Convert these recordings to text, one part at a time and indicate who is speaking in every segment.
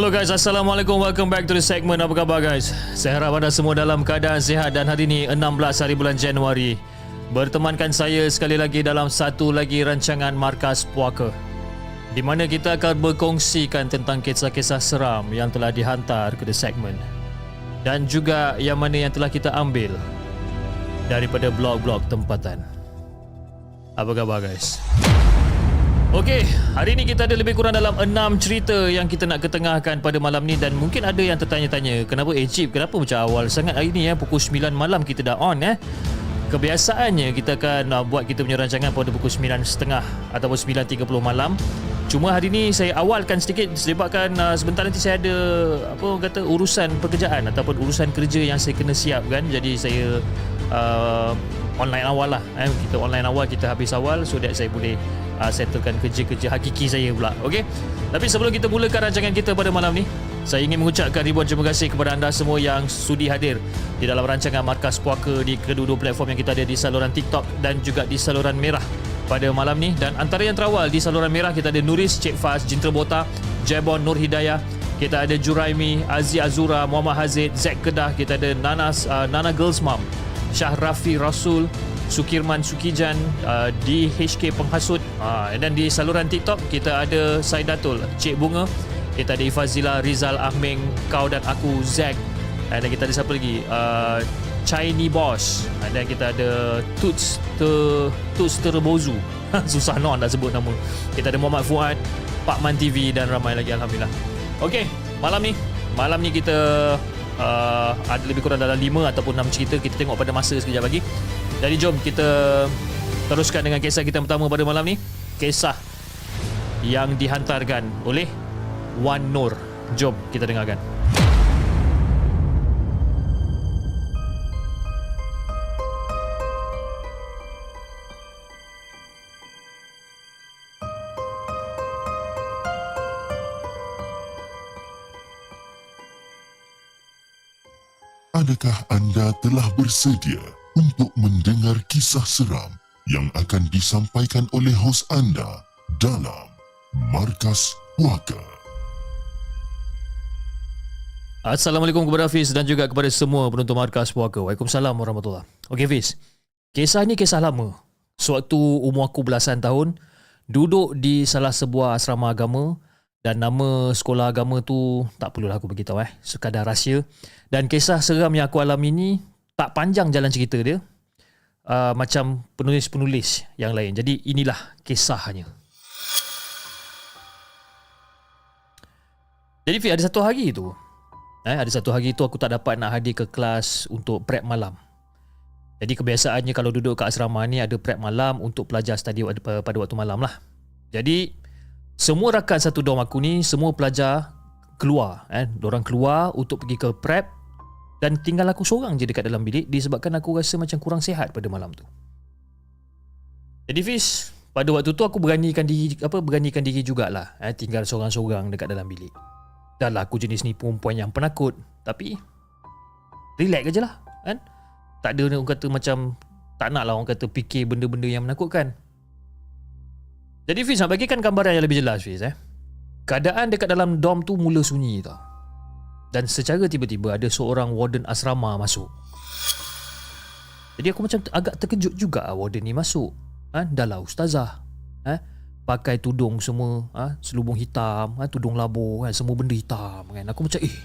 Speaker 1: Hello guys, Assalamualaikum. Welcome back to the segment. Apa khabar guys? Saya harap anda semua dalam keadaan sihat dan hari ini 16 hari bulan Januari. Bertemankan saya sekali lagi dalam satu lagi rancangan Markas Puaka. Di mana kita akan berkongsikan tentang kisah-kisah seram yang telah dihantar ke the segment. Dan juga yang mana yang telah kita ambil daripada blog-blog tempatan. Apa khabar guys? Okey, hari ini kita ada lebih kurang dalam 6 cerita yang kita nak ketengahkan pada malam ni dan mungkin ada yang tertanya-tanya kenapa eh Cip, kenapa macam awal sangat hari ni ya pukul 9 malam kita dah on eh. Kebiasaannya kita akan uh, buat kita punya rancangan pada pukul 9.30 ataupun 9.30 malam. Cuma hari ni saya awalkan sedikit sebabkan uh, sebentar nanti saya ada apa orang kata urusan pekerjaan ataupun urusan kerja yang saya kena siapkan. Jadi saya uh, online awal lah eh. Kita online awal Kita habis awal So that saya boleh uh, Settlekan kerja-kerja hakiki saya pula. Okay Tapi sebelum kita mulakan rancangan kita pada malam ni Saya ingin mengucapkan ribuan terima kasih Kepada anda semua yang sudi hadir Di dalam rancangan Markas Puaka Di kedua-dua platform yang kita ada Di saluran TikTok Dan juga di saluran Merah pada malam ni. Dan antara yang terawal di saluran merah kita ada Nuris Cik Faz Jintra Bota Jebon Nur Hidayah kita ada Juraimi Aziz Azura Muhammad Hazid Zack Kedah kita ada Nanas uh, Nana Girls Mom Syah Rafi Rasul Sukirman Sukijan uh, di HK Penghasut. Uh, dan di saluran TikTok kita ada Saidatul Cik Bunga. Kita ada Ifazila Rizal Ahmeng kau dan aku Zack. Dan kita ada siapa lagi? Uh, Chinese Boss. Dan kita ada Tuts Te, Tuts Terbozu. Susah no nak sebut nama. Kita ada Muhammad Fuad Pak Man TV dan ramai lagi Alhamdulillah. Okey, malam ni. Malam ni kita uh, ada lebih kurang dalam 5 ataupun 6 cerita. Kita tengok pada masa sekejap lagi. Jadi jom kita teruskan dengan kisah kita pertama pada malam ni. Kisah yang dihantarkan oleh Wan Nur. Jom kita dengarkan.
Speaker 2: Adakah anda telah bersedia untuk mendengar kisah seram yang akan disampaikan oleh hos anda dalam Markas Puaka?
Speaker 1: Assalamualaikum kepada Hafiz dan juga kepada semua penonton Markas Puaka. Waalaikumsalam warahmatullahi Okey Hafiz, kisah ni kisah lama. Sewaktu umur aku belasan tahun, duduk di salah sebuah asrama agama dan nama sekolah agama tu tak perlulah aku beritahu eh sekadar rahsia dan kisah seram yang aku alami ni tak panjang jalan cerita dia uh, macam penulis-penulis yang lain. Jadi inilah kisahnya. Jadi Fi ada satu hari tu eh ada satu hari tu aku tak dapat nak hadir ke kelas untuk prep malam. Jadi kebiasaannya kalau duduk kat asrama ni ada prep malam untuk pelajar study pada waktu malam lah. Jadi semua rakan satu dorm aku ni semua pelajar keluar eh orang keluar untuk pergi ke prep dan tinggal aku seorang je dekat dalam bilik disebabkan aku rasa macam kurang sihat pada malam tu. Jadi Fiz, pada waktu tu aku beranikan diri apa beranikan diri jugalah eh tinggal seorang-seorang dekat dalam bilik. Dah lah aku jenis ni perempuan yang penakut tapi relax aja lah kan. Tak ada orang kata macam tak nak lah orang kata fikir benda-benda yang menakutkan. Jadi Fiz nak bagikan gambaran yang lebih jelas Fiz eh. Keadaan dekat dalam dom tu mula sunyi tau. Dan secara tiba-tiba ada seorang warden asrama masuk. Jadi aku macam agak terkejut juga ah warden ni masuk. Ha? Dah lah ustazah. Ha? pakai tudung semua ha? selubung hitam ha? tudung labu kan semua benda hitam kan aku macam eh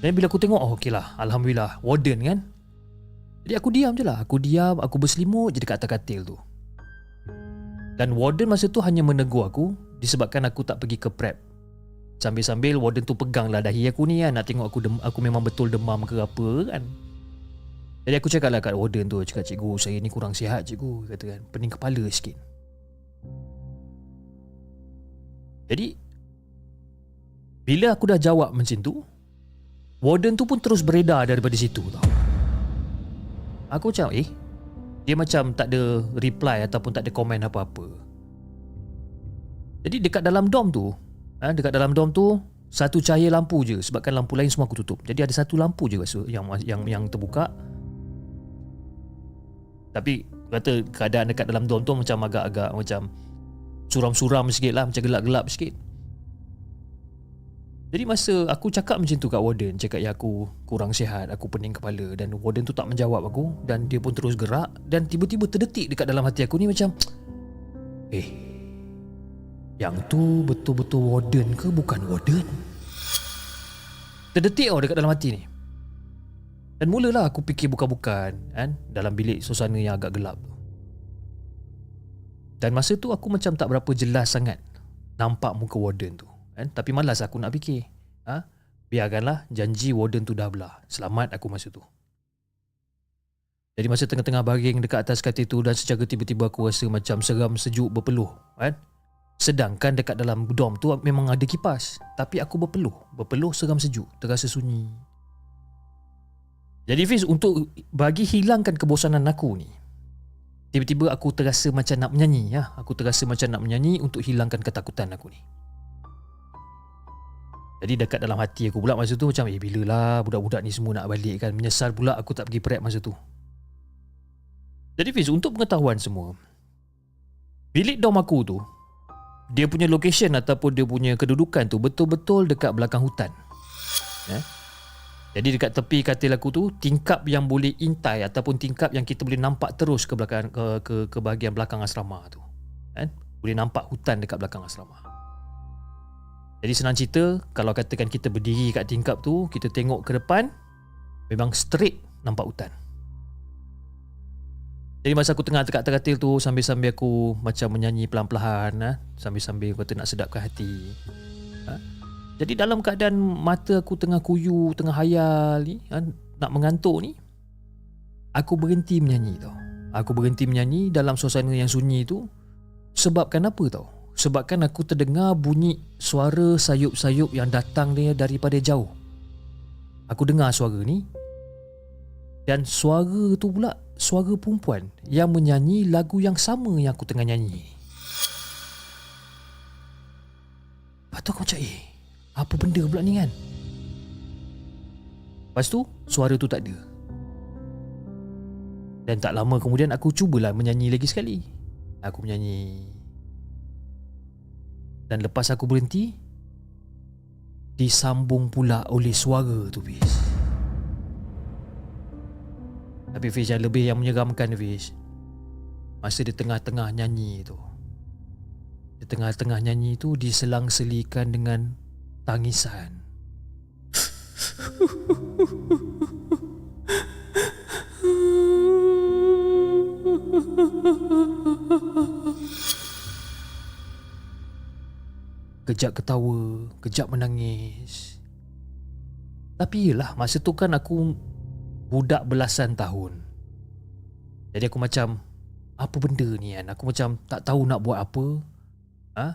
Speaker 1: dan bila aku tengok oh okey lah alhamdulillah warden kan jadi aku diam je lah aku diam aku berselimut je dekat atas katil tu dan warden masa tu hanya menegur aku disebabkan aku tak pergi ke prep sambil-sambil warden tu pegang lah dahi aku ni kan nak tengok aku dem- aku memang betul demam ke apa kan. Jadi aku cakap lah kat warden tu Cakap cikgu saya ni kurang sihat cikgu Kata kan. Pening kepala sikit. Jadi Bila aku dah jawab macam tu Warden tu pun terus beredar daripada situ tau. Aku macam eh Dia macam tak ada reply ataupun tak ada komen apa-apa. Jadi dekat dalam dom tu ha, Dekat dalam dom tu Satu cahaya lampu je Sebabkan lampu lain semua aku tutup. Jadi ada satu lampu je rasa yang, yang, yang terbuka. Tapi kata keadaan dekat dalam dom tu macam agak-agak macam suram-suram sikit lah, macam gelap-gelap sikit. Jadi masa aku cakap macam tu kat warden, cakap ya aku kurang sihat, aku pening kepala. Dan warden tu tak menjawab aku dan dia pun terus gerak. Dan tiba-tiba terdetik dekat dalam hati aku ni macam eh yang tu betul-betul warden ke bukan warden? Terdetik tau dekat dalam hati ni. Dan mulalah aku fikir bukan-bukan kan dalam bilik suasana yang agak gelap. Dan masa tu aku macam tak berapa jelas sangat nampak muka warden tu kan tapi malas aku nak fikir. Ha? Biarkanlah janji warden tu dah belah. Selamat aku masa tu. Jadi masa tengah-tengah baring dekat atas katil tu dan secara tiba-tiba aku rasa macam seram sejuk berpeluh kan. Sedangkan dekat dalam dom tu memang ada kipas. Tapi aku berpeluh. Berpeluh seram sejuk. Terasa sunyi. Jadi Fiz untuk bagi hilangkan kebosanan aku ni Tiba-tiba aku terasa macam nak menyanyi ya. Aku terasa macam nak menyanyi untuk hilangkan ketakutan aku ni. Jadi dekat dalam hati aku pula masa tu macam Eh bila lah budak-budak ni semua nak balik kan. Menyesal pula aku tak pergi prep masa tu. Jadi Fiz untuk pengetahuan semua Bilik dom aku tu Dia punya location ataupun dia punya kedudukan tu Betul-betul dekat belakang hutan Ya jadi dekat tepi katil aku tu tingkap yang boleh intai ataupun tingkap yang kita boleh nampak terus ke belakang ke ke, ke bahagian belakang asrama tu. Kan? Boleh nampak hutan dekat belakang asrama. Jadi senang cerita, kalau katakan kita berdiri kat tingkap tu, kita tengok ke depan, memang straight nampak hutan. Jadi masa aku tengah dekat katil tu sambil-sambil aku macam menyanyi pelan-pelan ha? sambil-sambil kata nak sedapkan hati. Ha? Jadi dalam keadaan mata aku tengah kuyu, tengah hayal ni, ha, nak mengantuk ni, aku berhenti menyanyi tau. Aku berhenti menyanyi dalam suasana yang sunyi tu sebabkan apa tau? Sebabkan aku terdengar bunyi suara sayup-sayup yang datang dia daripada jauh. Aku dengar suara ni dan suara tu pula suara perempuan yang menyanyi lagu yang sama yang aku tengah nyanyi. Lepas tu aku macam eh apa benda pula ni kan? Lepas tu Suara tu tak ada. Dan tak lama kemudian Aku cubalah menyanyi lagi sekali. Aku menyanyi. Dan lepas aku berhenti Disambung pula oleh suara tu Fiz Tapi Fiz yang lebih yang menyeramkan Fiz Masa di tengah-tengah nyanyi tu Di tengah-tengah nyanyi tu Diselang-selikan dengan tangisan. Kejap ketawa, kejap menangis. Tapi iyalah, masa tu kan aku budak belasan tahun. Jadi aku macam, apa benda ni kan? Aku macam tak tahu nak buat apa. Ha?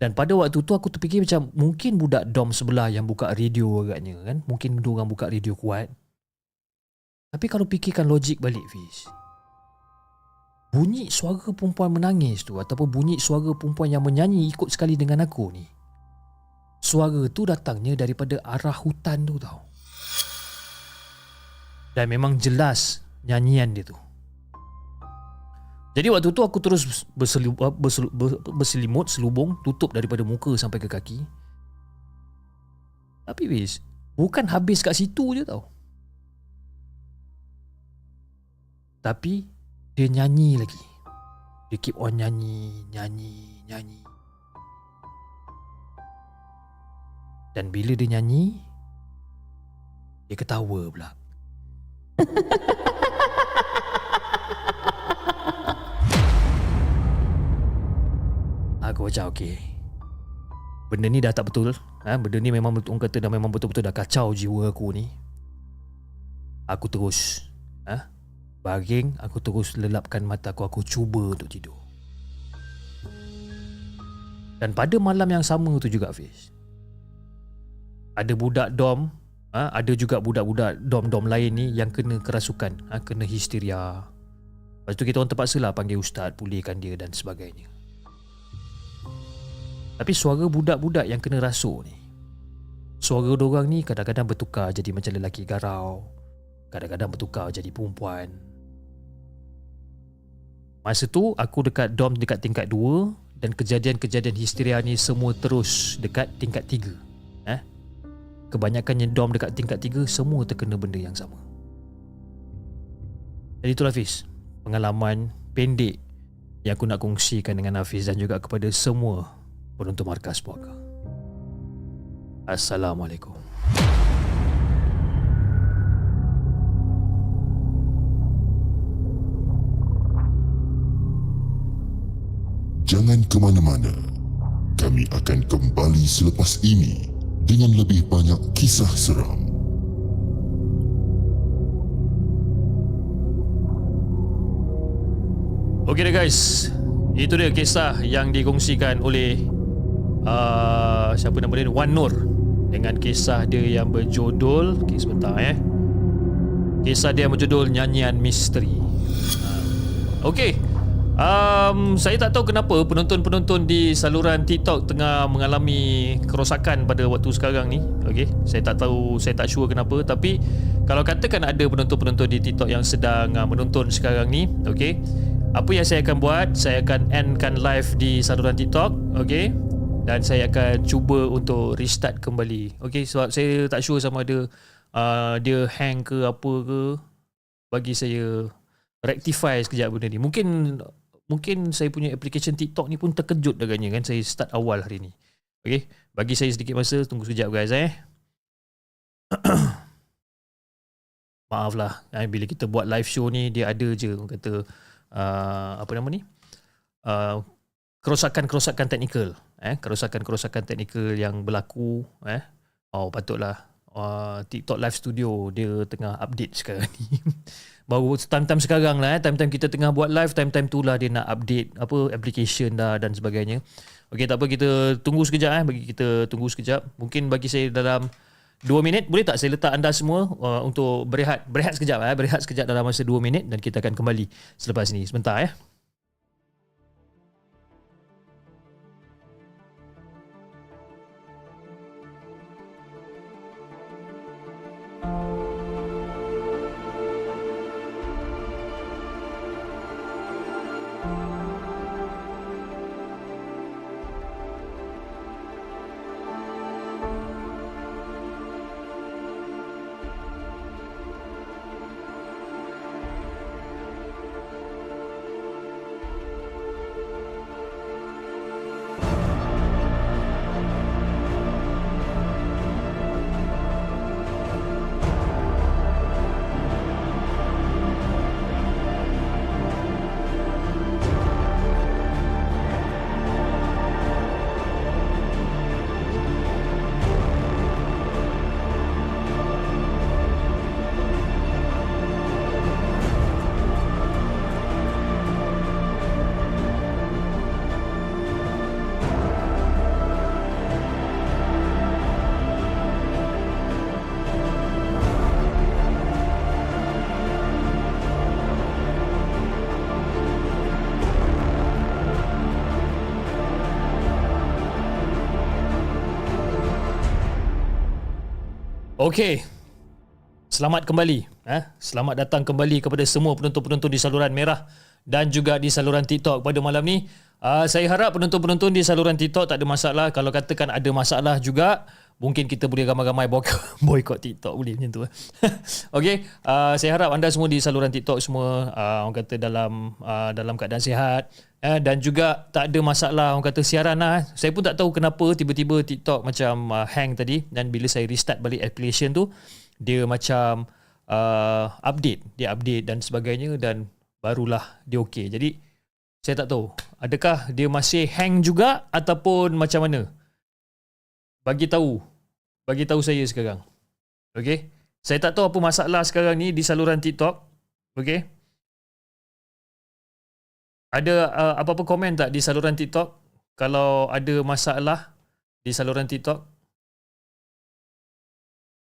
Speaker 1: Dan pada waktu tu aku terfikir macam mungkin budak dom sebelah yang buka radio agaknya kan. Mungkin dia orang buka radio kuat. Tapi kalau fikirkan logik balik Fiz. Bunyi suara perempuan menangis tu ataupun bunyi suara perempuan yang menyanyi ikut sekali dengan aku ni. Suara tu datangnya daripada arah hutan tu tau. Dan memang jelas nyanyian dia tu. Jadi waktu tu aku terus berselimut, berselimut selubung tutup daripada muka sampai ke kaki. Tapi wis, bukan habis kat situ je tau. Tapi dia nyanyi lagi. Dia keep on nyanyi, nyanyi, nyanyi. Dan bila dia nyanyi, dia ketawa pula. Aku macam okey. Benda ni dah tak betul. Ha? Benda ni memang betul kata dah memang betul-betul dah kacau jiwa aku ni. Aku terus ha? Baring aku terus lelapkan mata aku Aku cuba untuk tidur Dan pada malam yang sama tu juga Fiz Ada budak dom ha? Ada juga budak-budak dom-dom lain ni Yang kena kerasukan ha? Kena histeria Lepas tu kita orang terpaksa lah Panggil ustaz Pulihkan dia dan sebagainya Tapi suara budak-budak yang kena rasuk ni Suara dorang ni kadang-kadang bertukar Jadi macam lelaki garau Kadang-kadang bertukar jadi perempuan Masa tu aku dekat dom dekat tingkat 2 Dan kejadian-kejadian histeria ni semua terus dekat tingkat 3? Kebanyakannya dom dekat tingkat 3 Semua terkena benda yang sama. Jadi itulah Hafiz Pengalaman pendek Yang aku nak kongsikan dengan Hafiz Dan juga kepada semua penonton markas puaka. Assalamualaikum.
Speaker 2: Jangan ke mana-mana. Kami akan kembali selepas ini dengan lebih banyak kisah seram.
Speaker 1: Okey dah guys. Itu dia kisah yang dikongsikan oleh uh, Siapa nama dia? Wan Nur. Dengan kisah dia yang berjudul Okay sebentar eh. Kisah dia yang berjudul Nyanyian Misteri. Uh, Okey Um, saya tak tahu kenapa penonton-penonton di saluran TikTok tengah mengalami kerosakan pada waktu sekarang ni. Okey, saya tak tahu, saya tak sure kenapa tapi kalau katakan ada penonton-penonton di TikTok yang sedang uh, menonton sekarang ni, okey. Apa yang saya akan buat, saya akan endkan live di saluran TikTok, okey. Dan saya akan cuba untuk restart kembali. Okey, sebab saya tak sure sama ada uh, dia hang ke apa ke. Bagi saya rectify sekejap benda ni. Mungkin mungkin saya punya application TikTok ni pun terkejut agaknya kan saya start awal hari ni. Okey, bagi saya sedikit masa tunggu sekejap guys eh. Maaf lah eh, bila kita buat live show ni dia ada je orang kata uh, apa nama ni? Uh, kerosakan-kerosakan teknikal eh kerosakan-kerosakan teknikal yang berlaku eh oh patutlah uh, TikTok live studio dia tengah update sekarang ni baru time-time sekarang lah eh. time-time kita tengah buat live time-time tu lah dia nak update apa application dah dan sebagainya. Okey tak apa kita tunggu sekejap eh. Bagi kita tunggu sekejap. Mungkin bagi saya dalam 2 minit boleh tak saya letak anda semua uh, untuk berehat berehat sekejap eh. Berehat sekejap dalam masa 2 minit dan kita akan kembali selepas ini. Sebentar eh Okey. Selamat kembali. Eh? Selamat datang kembali kepada semua penonton-penonton di saluran merah dan juga di saluran TikTok pada malam ni. Uh, saya harap penonton-penonton di saluran TikTok tak ada masalah. Kalau katakan ada masalah juga, mungkin kita boleh ramai-ramai boycott, TikTok boleh macam tu. eh. Okey, uh, saya harap anda semua di saluran TikTok semua uh, orang kata dalam uh, dalam keadaan sihat eh, dan juga tak ada masalah orang kata siaran lah. eh. Saya pun tak tahu kenapa tiba-tiba TikTok macam uh, hang tadi dan bila saya restart balik application tu dia macam uh, update, dia update dan sebagainya dan barulah dia okey. Jadi saya tak tahu adakah dia masih hang juga ataupun macam mana. Bagi tahu. Bagi tahu saya sekarang. Okey. Saya tak tahu apa masalah sekarang ni di saluran TikTok. Okey. Ada uh, apa-apa komen tak di saluran TikTok kalau ada masalah di saluran TikTok?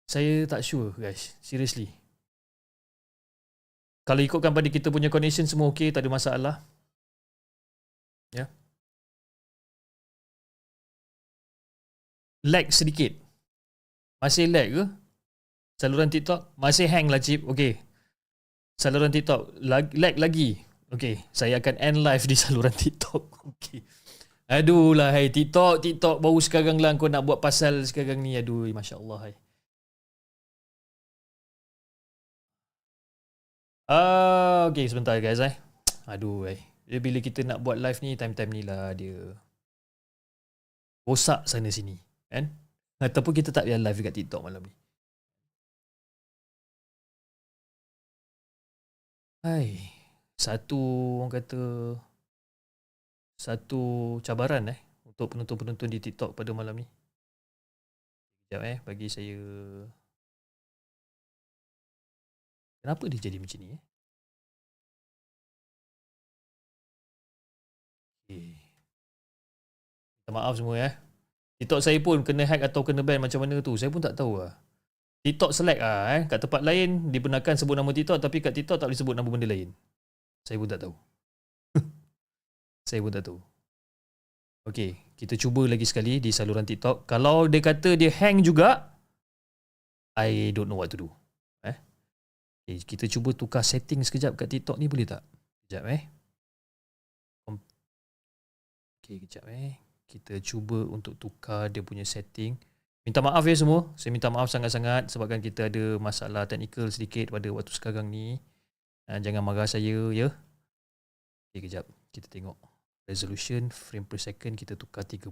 Speaker 1: Saya tak sure guys, seriously. Kalau ikutkan pada kita punya connection semua okey, tak ada masalah. Ya. Lag sedikit. Masih lag ke? Saluran TikTok masih hang lah chip. Okey. Saluran TikTok lag, lag lagi. Okey, saya akan end live di saluran TikTok. Okey. Aduh lah hai TikTok, TikTok baru sekarang lah kau nak buat pasal sekarang ni. Aduh, masya-Allah hai. Ah, okey sebentar guys eh. Aduh eh. Dia bila kita nak buat live ni time-time ni lah dia rosak sana sini kan? Ataupun kita tak payah live dekat TikTok malam ni. Hai satu orang kata satu cabaran eh untuk penonton-penonton di TikTok pada malam ni. Sekejap eh bagi saya Kenapa dia jadi macam ni eh Minta maaf semua ya. TikTok saya pun kena hack atau kena ban macam mana tu. Saya pun tak tahu lah. TikTok select ah eh. Kat tempat lain dibenarkan sebut nama TikTok tapi kat TikTok tak boleh sebut nama benda lain. Saya pun tak tahu. saya pun tak tahu. Okay, kita cuba lagi sekali di saluran TikTok. Kalau dia kata dia hang juga, I don't know what to do. Eh? Okay, kita cuba tukar setting sekejap kat TikTok ni boleh tak? Sekejap eh. Okey, kejap eh. Kita cuba untuk tukar dia punya setting. Minta maaf ya semua. Saya minta maaf sangat-sangat sebabkan kita ada masalah teknikal sedikit pada waktu sekarang ni. Uh, jangan marah saya ya. Okey, kejap. Kita tengok. Resolution frame per second kita tukar 30.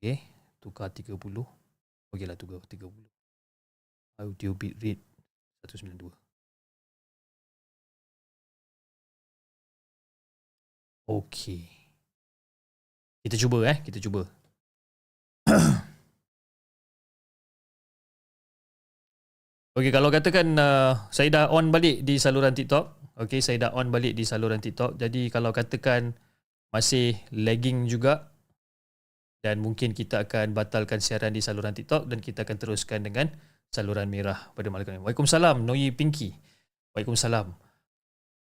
Speaker 1: Okey, tukar 30. Okeylah tukar 30. Audio bit rate 192. Okey. Kita cuba eh, kita cuba. Okey, kalau katakan uh, saya dah on balik di saluran TikTok. Okey, saya dah on balik di saluran TikTok. Jadi kalau katakan masih lagging juga dan mungkin kita akan batalkan siaran di saluran TikTok dan kita akan teruskan dengan saluran merah pada malam ini. Waalaikumsalam, Noi Pinky. Waalaikumsalam.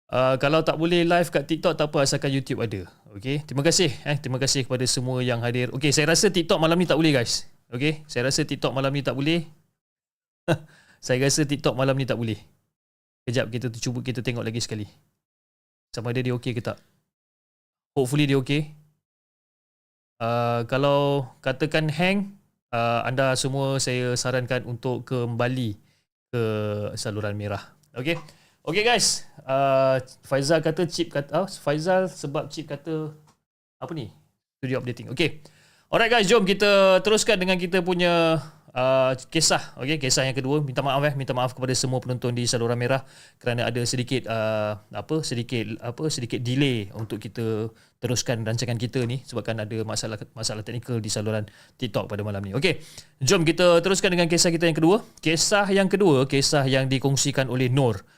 Speaker 1: Uh, kalau tak boleh live kat TikTok tak apa asalkan YouTube ada. Okey, terima kasih eh terima kasih kepada semua yang hadir. Okey, saya rasa TikTok malam ni tak boleh guys. Okey, saya rasa TikTok malam ni tak boleh. saya rasa TikTok malam ni tak boleh. Kejap kita cuba kita tengok lagi sekali. Sama ada dia okey ke tak. Hopefully dia okey. Uh, kalau katakan hang, uh, anda semua saya sarankan untuk kembali ke saluran merah. Okey. Okay guys, uh, Faizal kata chip kata oh, Faizal sebab chip kata apa ni? Studio updating. Okay. Alright guys, jom kita teruskan dengan kita punya uh, kisah. Okay, kisah yang kedua. Minta maaf eh, minta maaf kepada semua penonton di saluran merah kerana ada sedikit uh, apa sedikit apa sedikit delay untuk kita teruskan rancangan kita ni sebabkan ada masalah masalah teknikal di saluran TikTok pada malam ni. Okey. Jom kita teruskan dengan kisah kita yang kedua. Kisah yang kedua, kisah yang dikongsikan oleh Nur.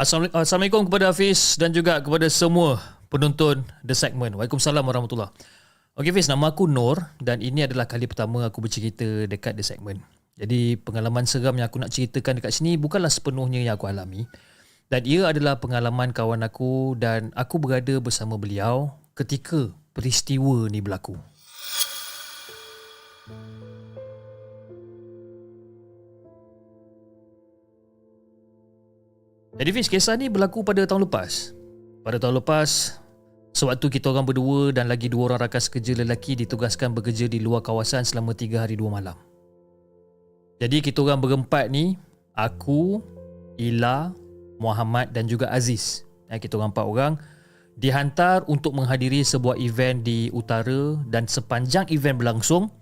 Speaker 1: Assalamualaikum, kepada Hafiz dan juga kepada semua penonton The Segment. Waalaikumsalam warahmatullahi Okey Hafiz, nama aku Nur dan ini adalah kali pertama aku bercerita dekat The Segment. Jadi pengalaman seram yang aku nak ceritakan dekat sini bukanlah sepenuhnya yang aku alami. Dan ia adalah pengalaman kawan aku dan aku berada bersama beliau ketika peristiwa ni berlaku. Jadi Fiz, kisah ni berlaku pada tahun lepas. Pada tahun lepas, sewaktu kita orang berdua dan lagi dua orang rakan sekerja lelaki ditugaskan bekerja di luar kawasan selama tiga hari dua malam. Jadi kita orang berempat ni, aku, Ila, Muhammad dan juga Aziz. Ya, kita orang empat orang dihantar untuk menghadiri sebuah event di utara dan sepanjang event berlangsung,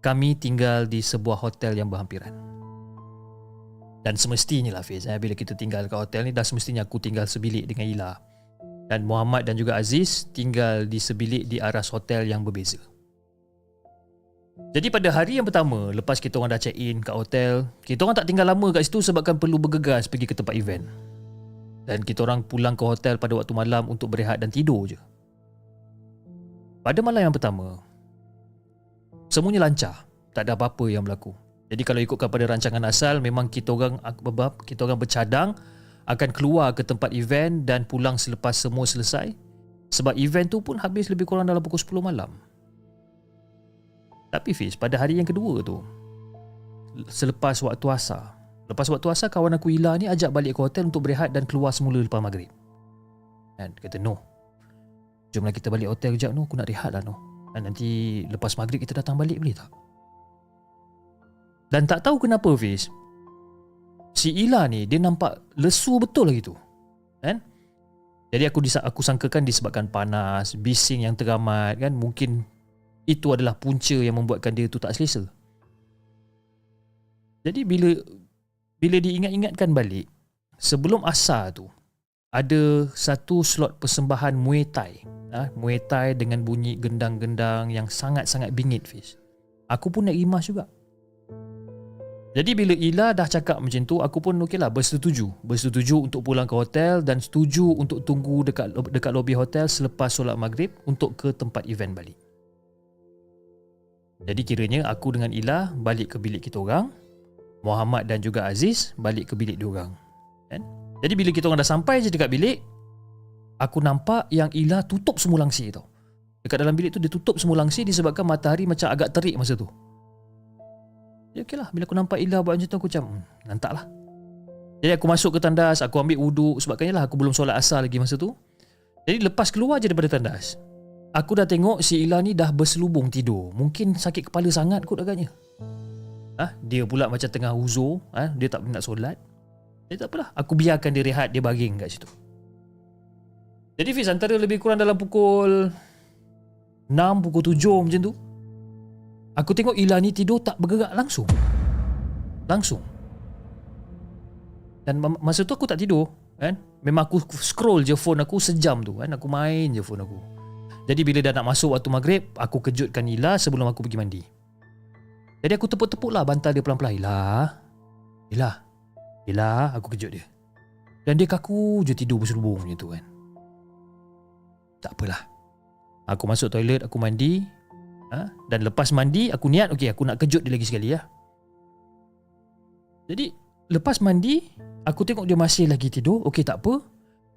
Speaker 1: kami tinggal di sebuah hotel yang berhampiran. Dan semestinya lah Fiz eh, Bila kita tinggal kat hotel ni Dah semestinya aku tinggal sebilik dengan Ila. Dan Muhammad dan juga Aziz Tinggal di sebilik di aras hotel yang berbeza. Jadi pada hari yang pertama Lepas kita orang dah check in kat hotel Kita orang tak tinggal lama kat situ Sebabkan perlu bergegas pergi ke tempat event. Dan kita orang pulang ke hotel pada waktu malam Untuk berehat dan tidur je. Pada malam yang pertama Semuanya lancar. Tak ada apa-apa yang berlaku jadi kalau ikutkan pada rancangan asal memang kita orang kita orang bercadang akan keluar ke tempat event dan pulang selepas semua selesai. Sebab event tu pun habis lebih kurang dalam pukul 10 malam. Tapi Fiz, pada hari yang kedua tu selepas waktu asar, lepas waktu asar kawan aku Ila ni ajak balik ke hotel untuk berehat dan keluar semula lepas maghrib. Dan kata no. Jomlah kita balik hotel kejap no, aku nak rehat lah no. Dan nanti lepas maghrib kita datang balik boleh tak? Dan tak tahu kenapa Fiz Si Ila ni Dia nampak lesu betul lagi tu Kan? Jadi aku disa- aku sangkakan disebabkan panas Bising yang teramat kan? Mungkin Itu adalah punca yang membuatkan dia tu tak selesa. Jadi bila Bila diingat-ingatkan balik Sebelum asar tu Ada satu slot persembahan Muay Thai ha? Muay Thai dengan bunyi gendang-gendang Yang sangat-sangat bingit Fiz. Aku pun nak rimas juga jadi bila Ila dah cakap macam tu, aku pun okeylah bersetuju. Bersetuju untuk pulang ke hotel dan setuju untuk tunggu dekat dekat lobi hotel selepas solat maghrib untuk ke tempat event balik. Jadi kiranya aku dengan Ila balik ke bilik kita orang, Muhammad dan juga Aziz balik ke bilik dia orang. Kan? Jadi bila kita orang dah sampai je dekat bilik, aku nampak yang Ila tutup semua langsi tau. Dekat dalam bilik tu dia tutup semua langsi disebabkan matahari macam agak terik masa tu. Ya okey lah. Bila aku nampak Ila buat macam tu Aku macam hmm, Nantak lah Jadi aku masuk ke tandas Aku ambil wuduk Sebabkan lah. Aku belum solat asal lagi masa tu. Jadi lepas keluar je daripada tandas Aku dah tengok si Ila ni dah berselubung tidur. Mungkin sakit kepala sangat kot agaknya. Ha? Dia pula macam tengah uzur ha? Dia tak nak solat. Jadi tak apalah. Aku biarkan dia rehat Dia baring kat situ. Jadi Fiz antara lebih kurang dalam pukul 6, pukul 7 macam tu Aku tengok Ila ni tidur tak bergerak langsung. Langsung. Dan masa tu aku tak tidur, kan? Memang aku scroll je phone aku sejam tu, kan? Aku main je phone aku. Jadi bila dah nak masuk waktu maghrib, aku kejutkan Ila sebelum aku pergi mandi. Jadi aku tepuk-tepuk lah bantal dia pelan-pelan. Ila. Ila. Ila, aku kejut dia. Dan dia kaku je tidur berselubung macam tu kan. Tak apalah. Aku masuk toilet, aku mandi, ha? Dan lepas mandi Aku niat Okay aku nak kejut dia lagi sekali ya. Jadi Lepas mandi Aku tengok dia masih lagi tidur. Okay tak apa.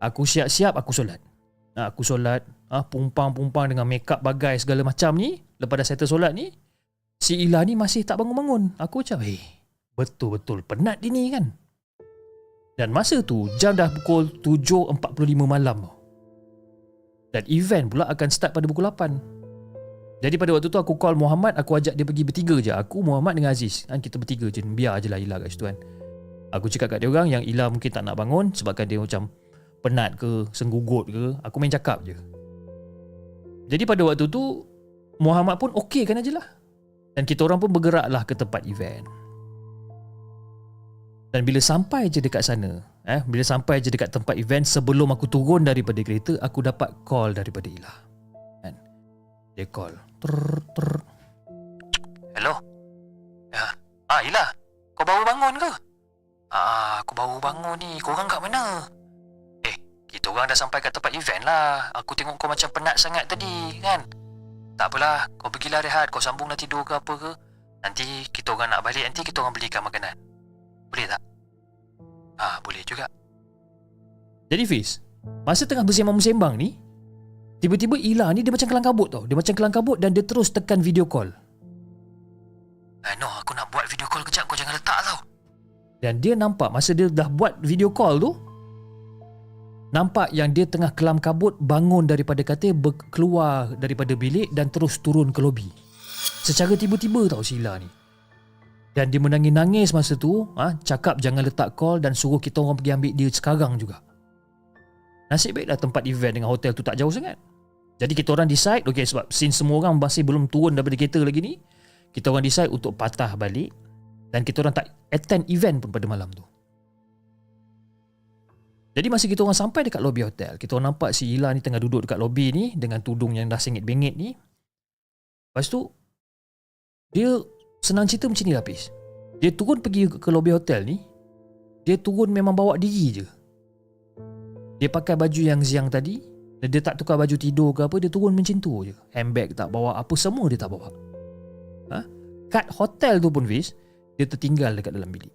Speaker 1: Aku siap-siap Aku solat. Ha, Aku solat ha, Pumpang-pumpang dengan makeup bagai Segala macam ni. Lepas dah settle solat ni Si Ila ni masih tak bangun-bangun. Aku macam Eh Betul-betul penat dia ni kan? Dan masa tu Jam dah pukul 7.45 malam. Dan event pula akan start pada pukul 8 jadi pada waktu tu aku call Muhammad Aku ajak dia pergi bertiga je. Aku, Muhammad dengan Aziz. Kan, Kita bertiga je. Biar je lah Ila kat situ kan. Aku cakap kat dia orang Yang Ila mungkin tak nak bangun Sebabkan dia macam Penat ke Senggugut ke Aku main cakap je. Jadi pada waktu tu Muhammad pun okey kan aje lah. Dan kita orang pun bergerak lah ke tempat event. Dan bila sampai je dekat sana eh, Bila sampai je dekat tempat event Sebelum aku turun daripada kereta Aku dapat call daripada Ila. Kan? Dia call Ter, ter.
Speaker 3: Hello? Ya. Ah, Ila. Kau baru bangun ke? Ah, aku baru bangun ni. Kau orang kat mana? kita orang dah sampai kat tempat event lah. Aku tengok kau macam penat sangat tadi, kan? Tak apalah, kau pergilah rehat, kau sambung nak tidur ke apa ke. Nanti kita orang nak balik, nanti kita orang belikan makanan. Boleh tak? Ah, boleh juga.
Speaker 1: Jadi Fiz, masa tengah bersembang-bersembang ni, tiba-tiba Ila ni dia macam kelang kabut tau. Dia macam kelang kabut dan dia terus tekan video call.
Speaker 3: Eh, no, aku nak buat video call kejap, kau jangan letak tau.
Speaker 1: Dan dia nampak masa dia dah buat video call tu, nampak yang dia tengah kelam kabut bangun daripada katil, ber- keluar daripada bilik dan terus turun ke lobi. Secara tiba-tiba tau si Ila ni. Dan dia menangis-nangis masa tu, ha, cakap jangan letak call dan suruh kita orang pergi ambil dia sekarang juga. Nasib baiklah tempat event dengan hotel tu tak jauh sangat. Jadi kita orang decide, okay sebab since semua orang masih belum turun daripada kereta lagi ni, kita orang decide untuk patah balik dan kita orang tak attend event pun pada malam tu. Jadi masa kita orang sampai dekat lobi hotel, kita orang nampak si Ila ni tengah duduk dekat lobi ni dengan tudung yang dah sengit bengit ni. Lepas tu, dia senang cerita macam ni lapis. Dia turun pergi ke lobi hotel ni, dia turun memang bawa diri je. Dia pakai baju yang ziang tadi, dan dia tak tukar baju tidur ke apa, dia turun macam tu je. Handbag tak bawa, apa semua dia tak bawa. Ha? Kat hotel tu pun Fiz, dia tertinggal dekat dalam bilik.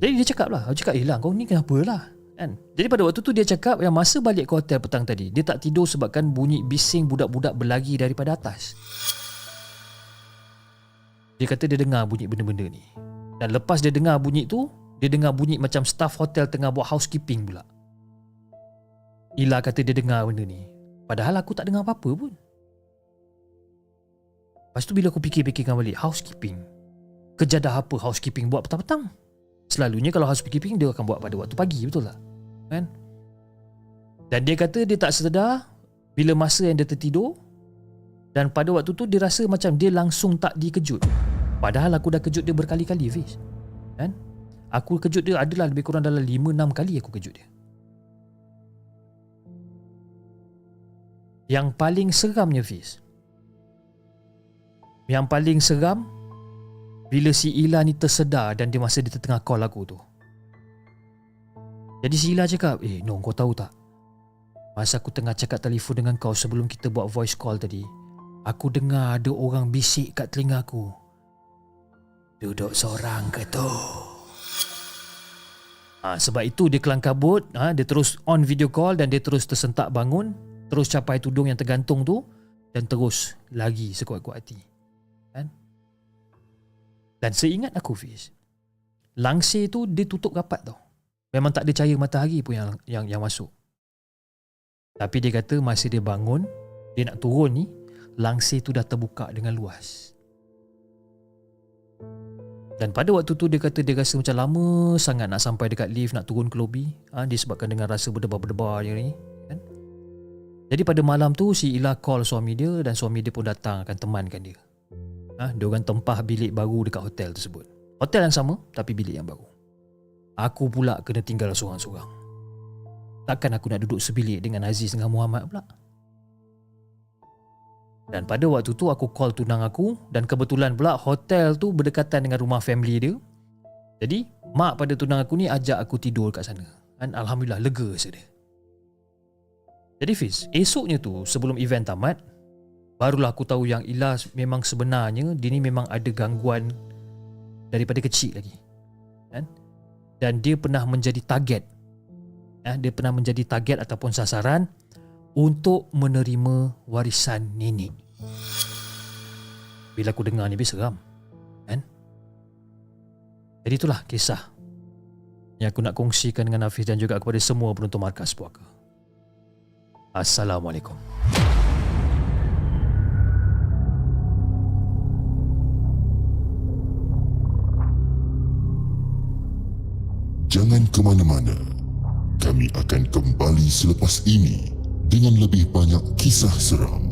Speaker 1: Jadi dia cakap lah, dia cakap, eh lah kau ni kenapa lah? Kan? Jadi pada waktu tu dia cakap yang masa balik ke hotel petang tadi, dia tak tidur sebabkan bunyi bising budak-budak berlari daripada atas. Dia kata dia dengar bunyi benda-benda ni. Dan lepas dia dengar bunyi tu, dia dengar bunyi macam staff hotel tengah buat housekeeping pula. Ila kata dia dengar benda ni. Padahal aku tak dengar apa-apa pun. Lepas tu bila aku fikir-fikirkan balik, housekeeping. Kejadah apa housekeeping buat petang-petang? Selalunya kalau housekeeping dia akan buat pada waktu pagi, betul tak? Kan? Dan dia kata dia tak sedar bila masa yang dia tertidur dan pada waktu tu dia rasa macam dia langsung tak dikejut. Padahal aku dah kejut dia berkali-kali, Fiz. Kan? Aku kejut dia adalah lebih kurang dalam 5-6 kali aku kejut dia. Yang paling seramnya Fiz. Yang paling seram Bila si Ila ni tersedar Dan dia masa dia tengah call aku tu. Jadi si Ila cakap Eh no kau tahu tak? Masa aku tengah cakap telefon dengan kau Sebelum kita buat voice call tadi Aku dengar ada orang bisik kat telinga aku. Duduk seorang ke tu Ha, sebab itu dia kelang kabut, ha, dia terus on video call dan dia terus tersentak bangun, terus capai tudung yang tergantung tu dan terus lagi sekuat-kuat hati. Kan? Dan seingat aku Fiz, langsir tu dia tutup rapat tau. Memang tak ada cahaya matahari pun yang yang yang masuk. Tapi dia kata masa dia bangun, dia nak turun ni, langsir tu dah terbuka dengan luas. Dan pada waktu tu dia kata dia rasa macam lama sangat nak sampai dekat lift nak turun ke lobi. Ha, disebabkan dengan rasa berdebar-berdebar je ni kan? Jadi pada malam tu si Ila call suami dia dan suami dia pun datang akan temankan dia. Ha, Dia orang tempah bilik baru dekat hotel tersebut. Hotel yang sama tapi bilik yang baru. Aku pula kena tinggal seorang-seorang. Takkan aku nak duduk sebilik dengan Aziz dengan Muhammad pula dan pada waktu tu aku call tunang aku dan kebetulan pula hotel tu berdekatan dengan rumah family dia. Jadi mak pada tunang aku ni ajak aku tidur kat sana. Dan Alhamdulillah lega saja. Jadi Fiz, esoknya tu sebelum event tamat, barulah aku tahu yang Ilas memang sebenarnya dia ni memang ada gangguan daripada kecil lagi. Kan? Dan dia pernah menjadi target. Dia pernah menjadi target ataupun sasaran untuk menerima warisan nenek. Bila aku dengar ni, lebih seram. Kan? Jadi itulah kisah yang aku nak kongsikan dengan Hafiz dan juga kepada semua penonton markas puaka. Assalamualaikum.
Speaker 2: Jangan ke mana-mana. Kami akan kembali selepas ini dengan lebih banyak kisah seram.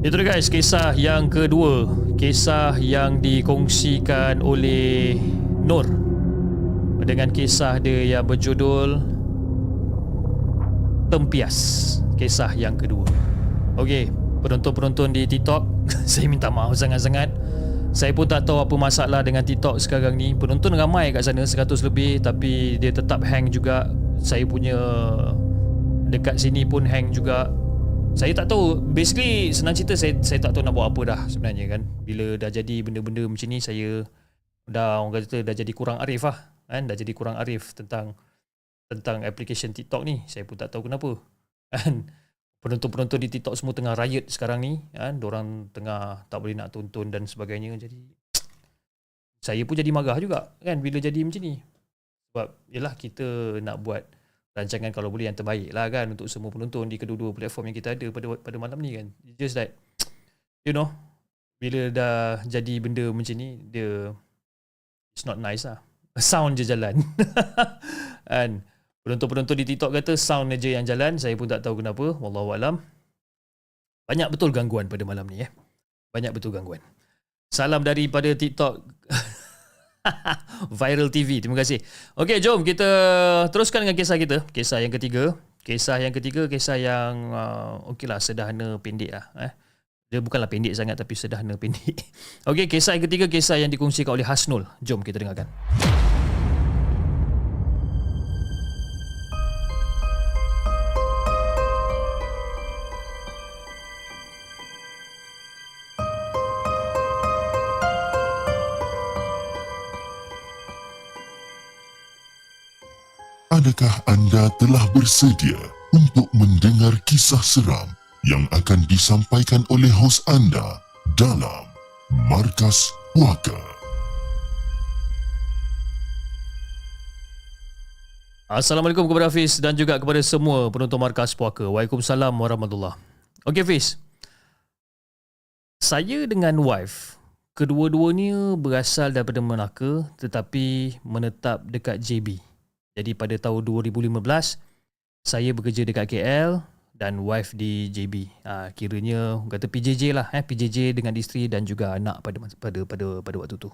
Speaker 1: Itu dia guys, kisah yang kedua. Kisah yang dikongsikan oleh Nur. Dengan kisah dia yang berjudul Tempias. Kisah yang kedua. Okey, penonton-penonton di TikTok, saya minta maaf sangat-sangat. Saya pun tak tahu apa masalah dengan TikTok sekarang ni. Penonton ramai kat sana 100 lebih tapi dia tetap hang juga. Saya punya dekat sini pun hang juga. Saya tak tahu basically senang cerita saya saya tak tahu nak buat apa dah sebenarnya kan. Bila dah jadi benda-benda macam ni saya dah orang kata dah jadi kurang arif lah kan dah jadi kurang arif tentang tentang application TikTok ni. Saya pun tak tahu kenapa. Kan penonton-penonton di TikTok semua tengah riot sekarang ni kan orang tengah tak boleh nak tonton dan sebagainya. Jadi saya pun jadi marah juga kan bila jadi macam ni. Sebab yalah kita nak buat rancangan kalau boleh yang terbaik lah kan untuk semua penonton di kedua-dua platform yang kita ada pada pada malam ni kan. Just that you know bila dah jadi benda macam ni dia it's not nice lah. Sound je jalan. Kan Penonton-penonton di TikTok kata sound aja yang jalan. Saya pun tak tahu kenapa. Wallahualam. Banyak betul gangguan pada malam ni. Eh. Banyak betul gangguan. Salam daripada TikTok. Viral TV. Terima kasih. Okey, jom kita teruskan dengan kisah kita. Kisah yang ketiga. Kisah yang ketiga, kisah yang uh, okeylah sederhana pendek lah. Eh. Dia bukanlah pendek sangat tapi sederhana pendek. Okey, kisah yang ketiga, kisah yang dikongsikan oleh Hasnul. Jom kita dengarkan.
Speaker 2: Adakah anda telah bersedia untuk mendengar kisah seram yang akan disampaikan oleh hos anda dalam Markas Puaka?
Speaker 1: Assalamualaikum kepada Hafiz dan juga kepada semua penonton Markas Puaka. Waalaikumsalam warahmatullahi Okey Hafiz. Saya dengan wife, kedua-duanya berasal daripada Melaka tetapi menetap dekat JB. Jadi pada tahun 2015, saya bekerja dekat KL dan wife di JB. Ha, kiranya kata PJJ lah, eh, PJJ dengan isteri dan juga anak pada pada pada pada waktu tu.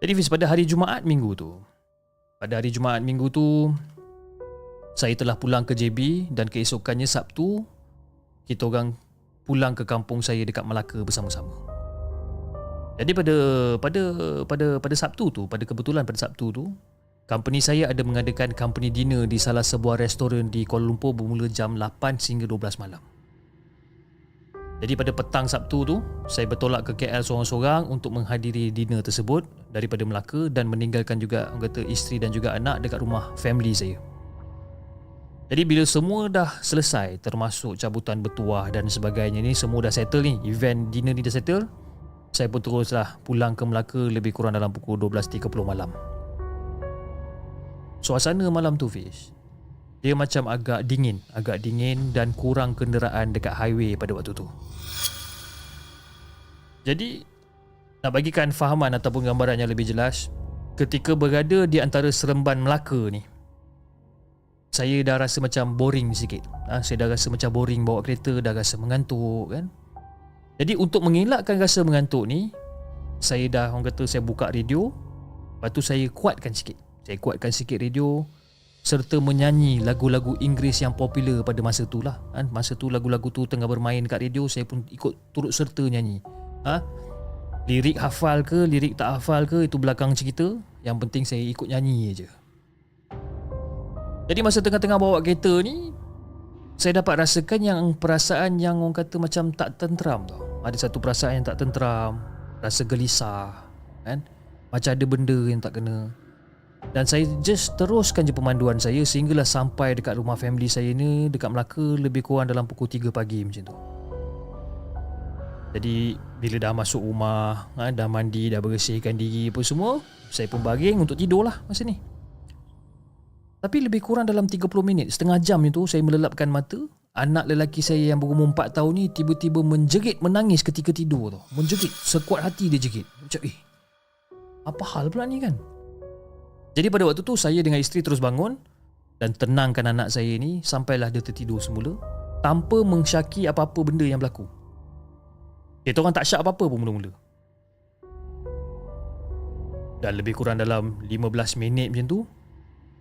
Speaker 1: Jadi pada hari Jumaat minggu tu Pada hari Jumaat minggu tu Saya telah pulang ke JB Dan keesokannya Sabtu Kita orang pulang ke kampung saya dekat Melaka bersama-sama Jadi pada pada pada pada Sabtu tu Pada kebetulan pada Sabtu tu Company saya ada mengadakan company dinner di salah sebuah restoran di Kuala Lumpur bermula jam 8 hingga 12 malam. Jadi pada petang Sabtu tu, saya bertolak ke KL seorang-seorang untuk menghadiri dinner tersebut daripada Melaka dan meninggalkan juga orang kata isteri dan juga anak dekat rumah family saya. Jadi bila semua dah selesai termasuk cabutan bertuah dan sebagainya ni semua dah settle ni, event dinner ni dah settle, saya pun teruslah pulang ke Melaka lebih kurang dalam pukul 12.30 malam. Suasana malam tu Fish Dia macam agak dingin Agak dingin dan kurang kenderaan dekat highway pada waktu tu. Jadi Nak bagikan fahaman ataupun gambaran yang lebih jelas Ketika berada di antara Seremban Melaka ni Saya dah rasa macam boring sikit. Ha, Saya dah rasa macam boring bawa kereta Dah rasa mengantuk kan Jadi untuk mengelakkan rasa mengantuk ni Saya dah orang kata saya buka radio Lepas tu saya kuatkan sikit. Saya kuatkan sikit radio serta menyanyi lagu-lagu Inggeris yang popular pada masa tu lah kan? Masa tu lagu-lagu tu tengah bermain kat radio Saya pun ikut turut serta nyanyi. Ha? Lirik hafal ke, lirik tak hafal ke Itu belakang cerita. Yang penting saya ikut nyanyi je Jadi masa tengah-tengah bawa kereta ni Saya dapat rasakan yang perasaan yang orang kata macam tak tenteram tau Ada satu perasaan yang tak tenteram Rasa gelisah kan? Macam ada benda yang tak kena dan saya just teruskan je pemanduan saya sehinggalah sampai dekat rumah family saya ni dekat Melaka lebih kurang dalam pukul 3 pagi macam tu. Jadi bila dah masuk rumah, ha, dah mandi, dah bersihkan diri apa semua, saya pun baring untuk tidur lah masa ni. Tapi lebih kurang dalam 30 minit, setengah jam itu saya melelapkan mata, anak lelaki saya yang berumur 4 tahun ni tiba-tiba menjerit menangis ketika tidur tu. Menjerit, sekuat hati dia jerit. Macam eh, apa hal pula ni kan? Jadi pada waktu tu saya dengan isteri terus bangun dan tenangkan anak saya ni sampailah dia tertidur semula tanpa mengsyaki apa-apa benda yang berlaku. Kita orang tak syak apa-apa pun mula-mula. Dan lebih kurang dalam 15 minit macam tu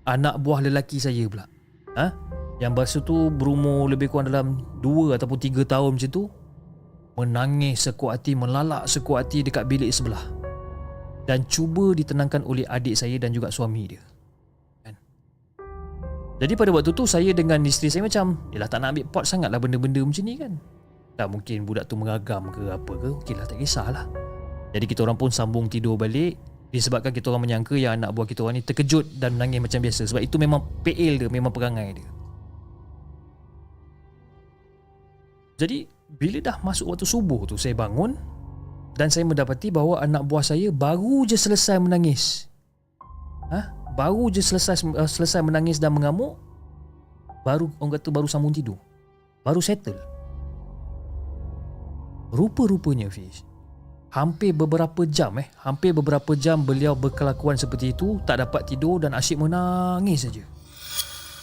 Speaker 1: anak buah lelaki saya pula. Ha? Yang basuh tu berumur lebih kurang dalam 2 ataupun 3 tahun macam tu Menangis sekuat hati, melalak sekuat hati dekat bilik sebelah. Dan cuba ditenangkan oleh adik saya dan juga suami dia. Kan? Jadi pada waktu tu saya dengan isteri saya macam Yelah tak nak ambil pot sangat lah benda-benda macam ni kan? Tak mungkin budak tu mengagam ke apa ke Okey lah tak kisahlah. Jadi kita orang pun sambung tidur balik Disebabkan kita orang menyangka yang anak buah kita orang ni terkejut dan menangis macam biasa. Sebab itu memang PL dia, memang perangai dia Jadi bila dah masuk waktu subuh tu saya bangun dan saya mendapati bahawa anak buah saya baru je selesai menangis. Ha? Baru je selesai uh, selesai menangis dan mengamuk baru orang kata baru sambung tidur. Baru settle. Rupa-rupanya Fiz Hampir beberapa jam eh Hampir beberapa jam beliau berkelakuan seperti itu Tak dapat tidur dan asyik menangis saja.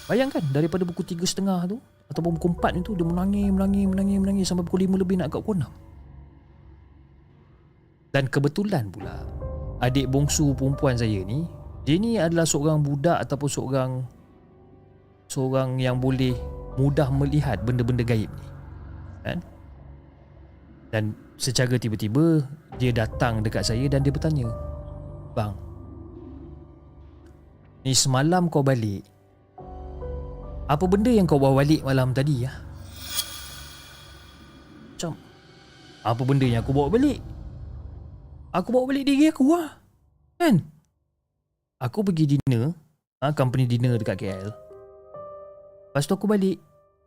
Speaker 1: Bayangkan daripada tiga setengah tu Ataupun pukul 4 itu Dia menangis, menangis, menangis, menangis Sampai pukul 5 lebih nak kat pukul 6 Dan kebetulan pula Adik bongsu perempuan saya ni Dia ni adalah seorang budak Ataupun seorang Seorang yang boleh Mudah melihat benda-benda gaib ni. Kan? Dan secara tiba-tiba Dia datang dekat saya dan dia bertanya Bang Ni semalam kau balik apa benda yang kau bawa balik malam tadi ya? Macam Apa benda yang aku bawa balik? Aku bawa balik diri aku lah Kan? Aku pergi dinner ha, Company dinner dekat KL Lepas tu aku balik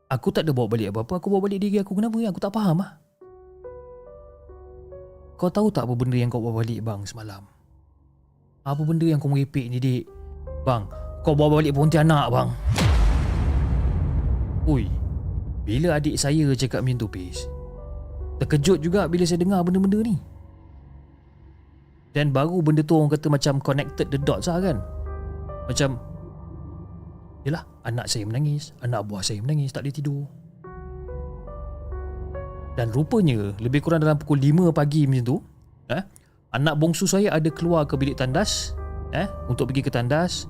Speaker 1: Aku tak ada bawa balik apa-apa Aku bawa balik diri aku Kenapa ya? Aku tak faham lah Kau tahu tak apa benda yang kau bawa balik bang semalam? Apa benda yang kau merepek ni dik? Bang, kau bawa balik Pontianak bang Ui, bila adik saya cakap macam tu, Pis? Terkejut juga bila saya dengar benda-benda ni. Dan baru benda tu orang kata macam connected the dots lah kan. Macam, yelah, anak saya menangis, anak buah saya menangis, tak boleh tidur. Dan rupanya, lebih kurang dalam pukul 5 pagi macam tu, eh, anak bongsu saya ada keluar ke bilik tandas eh, untuk pergi ke tandas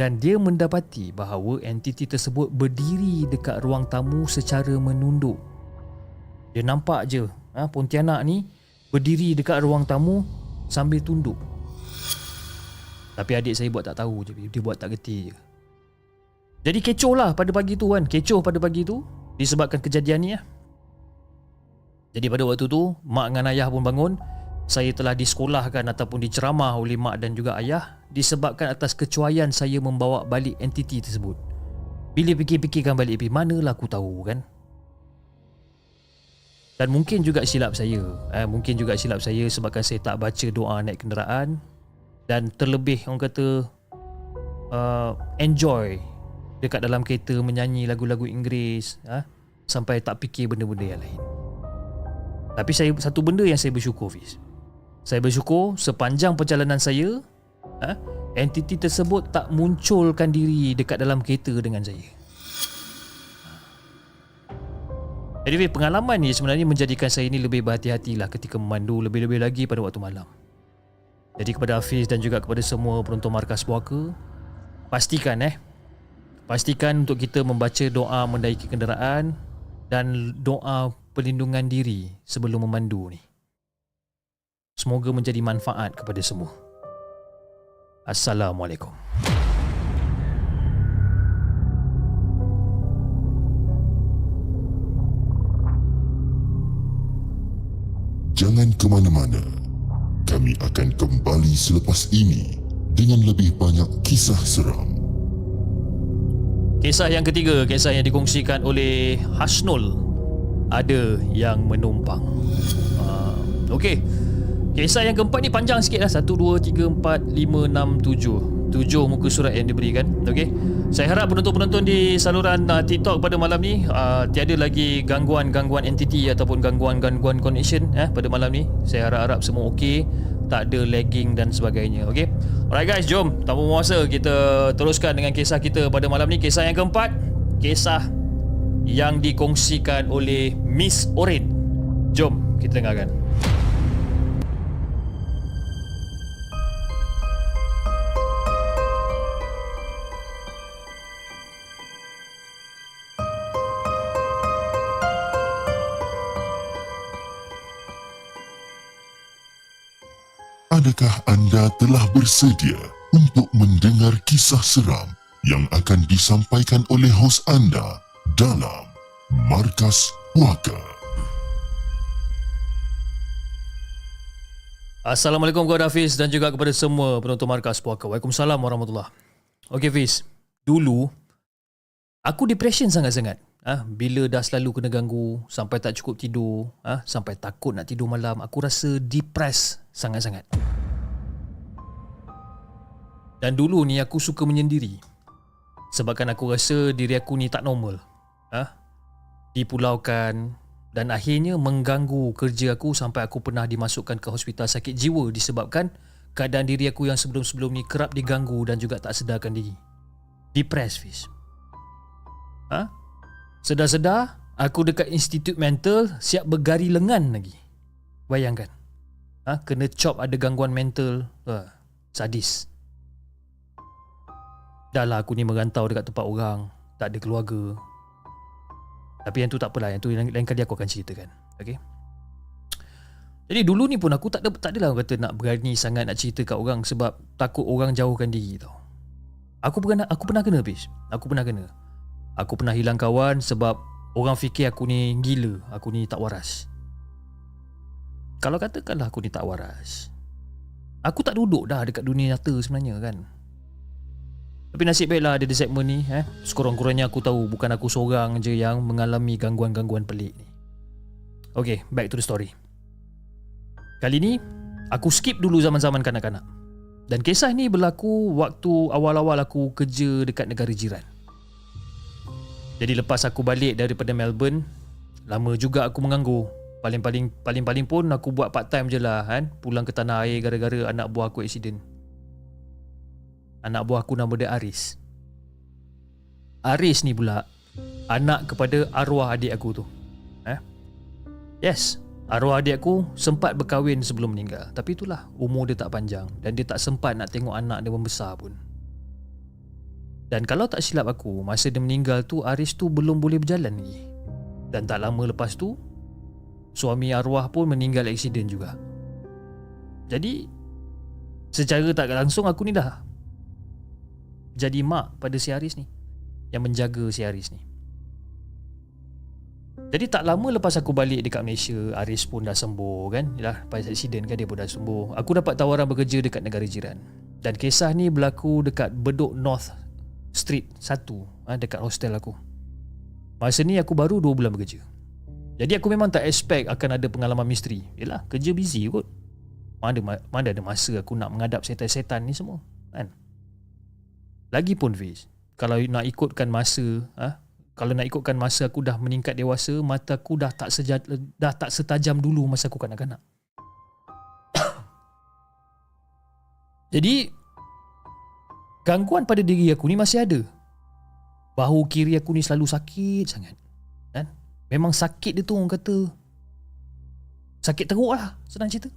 Speaker 1: dan dia mendapati bahawa entiti tersebut berdiri dekat ruang tamu secara menunduk. Dia nampak je ha, Pontianak ni berdiri dekat ruang tamu sambil tunduk. Tapi adik saya buat tak tahu je, dia buat tak geti je. Jadi kecoh lah pada pagi tu kan, kecoh pada pagi tu disebabkan kejadian ni lah. Jadi pada waktu tu, mak dengan ayah pun bangun, saya telah disekolahkan ataupun diceramah oleh mak dan juga ayah disebabkan atas kecuaian saya membawa balik entiti tersebut. Bila fikir-fikirkan balik, manalah aku tahu kan? Dan mungkin juga silap saya. Eh, mungkin juga silap saya sebabkan saya tak baca doa naik kenderaan dan terlebih orang kata uh, enjoy dekat dalam kereta menyanyi lagu-lagu Inggeris eh, sampai tak fikir benda-benda yang lain. Tapi saya satu benda yang saya bersyukur Fiz. Saya bersyukur sepanjang perjalanan saya ha, Entiti tersebut tak munculkan diri dekat dalam kereta dengan saya. Jadi pengalaman ni sebenarnya menjadikan saya ini lebih berhati-hatilah ketika memandu lebih-lebih lagi pada waktu malam. Jadi kepada Hafiz dan juga kepada semua penonton markas puaka Pastikan eh Pastikan untuk kita membaca doa mendaiki kenderaan Dan doa perlindungan diri sebelum memandu ni. Semoga menjadi manfaat kepada semua. Assalamualaikum.
Speaker 2: Jangan ke mana-mana. Kami akan kembali selepas ini dengan lebih banyak kisah seram.
Speaker 1: Kisah yang ketiga, kisah yang dikongsikan oleh Hasnul. Ada yang menumpang. Uh, Okey. Kisah yang keempat ni panjang sikit lah. 1, 2, 3, 4, 5, 6, 7 7 muka surat yang diberikan. Okay Saya harap penonton-penonton di saluran uh, TikTok pada malam ni uh, Tiada lagi gangguan-gangguan entiti Ataupun gangguan-gangguan connection eh, Pada malam ni. Saya harap-harap semua okey Tak ada lagging dan sebagainya. Okay Alright guys jom. Tanpa masa kita teruskan dengan kisah kita pada malam ni. Kisah yang keempat Kisah yang dikongsikan oleh Miss Orin. Jom kita dengarkan
Speaker 2: Adakah anda telah bersedia untuk mendengar kisah seram yang akan disampaikan oleh hos anda dalam Markas Puaka?
Speaker 1: Assalamualaikum kepada Hafiz dan juga kepada semua penonton Markas Puaka. Waalaikumsalam warahmatullahi Okey Fiz, dulu aku depression sangat-sangat. Ah, ha, bila dah selalu kena ganggu sampai tak cukup tidur, ah, ha, sampai takut nak tidur malam, aku rasa depressed sangat-sangat. Dan dulu ni aku suka menyendiri. Sebabkan aku rasa diri aku ni tak normal. Ha? dipulaukan dan akhirnya mengganggu kerja aku sampai aku pernah dimasukkan ke hospital sakit jiwa disebabkan keadaan diri aku yang sebelum-sebelum ni kerap diganggu dan juga tak sedarkan diri. Depressed, Fiz. Ha? Sedar-sedar, aku dekat institut mental siap bergari lengan lagi. Bayangkan. Ha? Kena chop ada gangguan mental. Ha? Sadis. Dah lah aku ni merantau dekat tempat orang. Tak ada keluarga. Tapi yang tu tak apalah. Yang tu lain, lain kali aku akan ceritakan. Okay? Jadi dulu ni pun aku tak ada tak adalah kata nak berani sangat nak cerita kat orang sebab takut orang jauhkan diri tau. Aku pernah aku pernah kena bis. Aku pernah kena. Aku pernah hilang kawan sebab orang fikir aku ni gila, aku ni tak waras. Kalau katakanlah aku ni tak waras. Aku tak duduk dah dekat dunia nyata sebenarnya kan. Tapi nasib baiklah ada di segmen ni eh. Sekurang-kurangnya aku tahu bukan aku seorang je yang mengalami gangguan-gangguan pelik ni. Okay, back to the story. Kali ni, aku skip dulu zaman-zaman kanak-kanak. Dan kisah ni berlaku waktu awal-awal aku kerja dekat negara jiran. Jadi lepas aku balik daripada Melbourne, lama juga aku menganggur. Paling-paling paling-paling pun aku buat part time je lah kan, pulang ke tanah air gara-gara anak buah aku accident. Anak buah aku nama dia Aris. Aris ni pula anak kepada arwah adik aku tu. Eh? Yes, arwah adik aku sempat berkahwin sebelum meninggal. Tapi itulah, umur dia tak panjang dan dia tak sempat nak tengok anak dia membesar pun. Dan kalau tak silap aku, masa dia meninggal tu Aris tu belum boleh berjalan lagi. Dan tak lama lepas tu, suami arwah pun meninggal aksiden juga. Jadi, secara tak langsung aku ni dah jadi mak pada si Aris ni. Yang menjaga si Aris ni. Jadi tak lama lepas aku balik dekat Malaysia, Aris pun dah sembuh kan. Yalah, lepas aksiden kan dia pun dah sembuh. Aku dapat tawaran bekerja dekat negara jiran. Dan kisah ni berlaku dekat Bedok North Street 1 ha, dekat hostel aku. Masa ni aku baru 2 bulan bekerja. Jadi aku memang tak expect akan ada pengalaman misteri. Yalah, kerja busy kot. Mana, mana ada masa aku nak menghadap setan-setan ni semua. Kan? Lagipun Fiz, kalau nak ikutkan masa, ha, kalau nak ikutkan masa aku dah meningkat dewasa, mata aku dah tak sejat, dah tak setajam dulu masa aku kanak-kanak. Jadi gangguan pada diri aku ni masih ada. Bahu kiri aku ni selalu sakit sangat. Kan? Memang sakit dia tu orang kata sakit teruk lah senang cerita.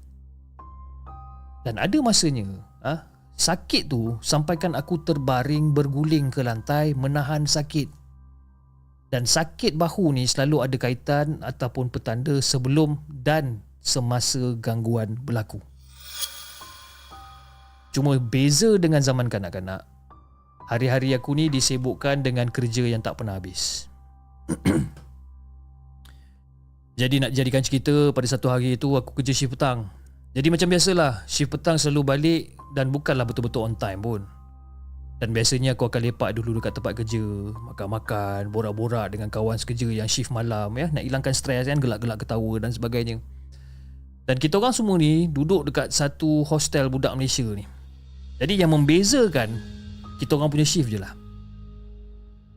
Speaker 1: Dan ada masanya ah ha, sakit tu sampaikan aku terbaring berguling ke lantai menahan sakit. Dan sakit bahu ni selalu ada kaitan ataupun petanda sebelum dan semasa gangguan berlaku. Cuma beza dengan zaman kanak-kanak. Hari-hari aku ni disibukkan dengan kerja yang tak pernah habis. Jadi nak jadikan cerita pada satu hari itu aku kerja shift petang. Jadi macam biasalah shift petang selalu balik dan bukanlah betul-betul on time pun. Dan biasanya aku akan lepak dulu dekat tempat kerja Makan-makan, borak-borak dengan kawan sekerja yang shift malam ya Nak hilangkan stres kan, gelak-gelak ketawa dan sebagainya. Dan kita orang semua ni duduk dekat satu hostel budak Malaysia ni jadi yang membezakan kita orang punya shift je lah.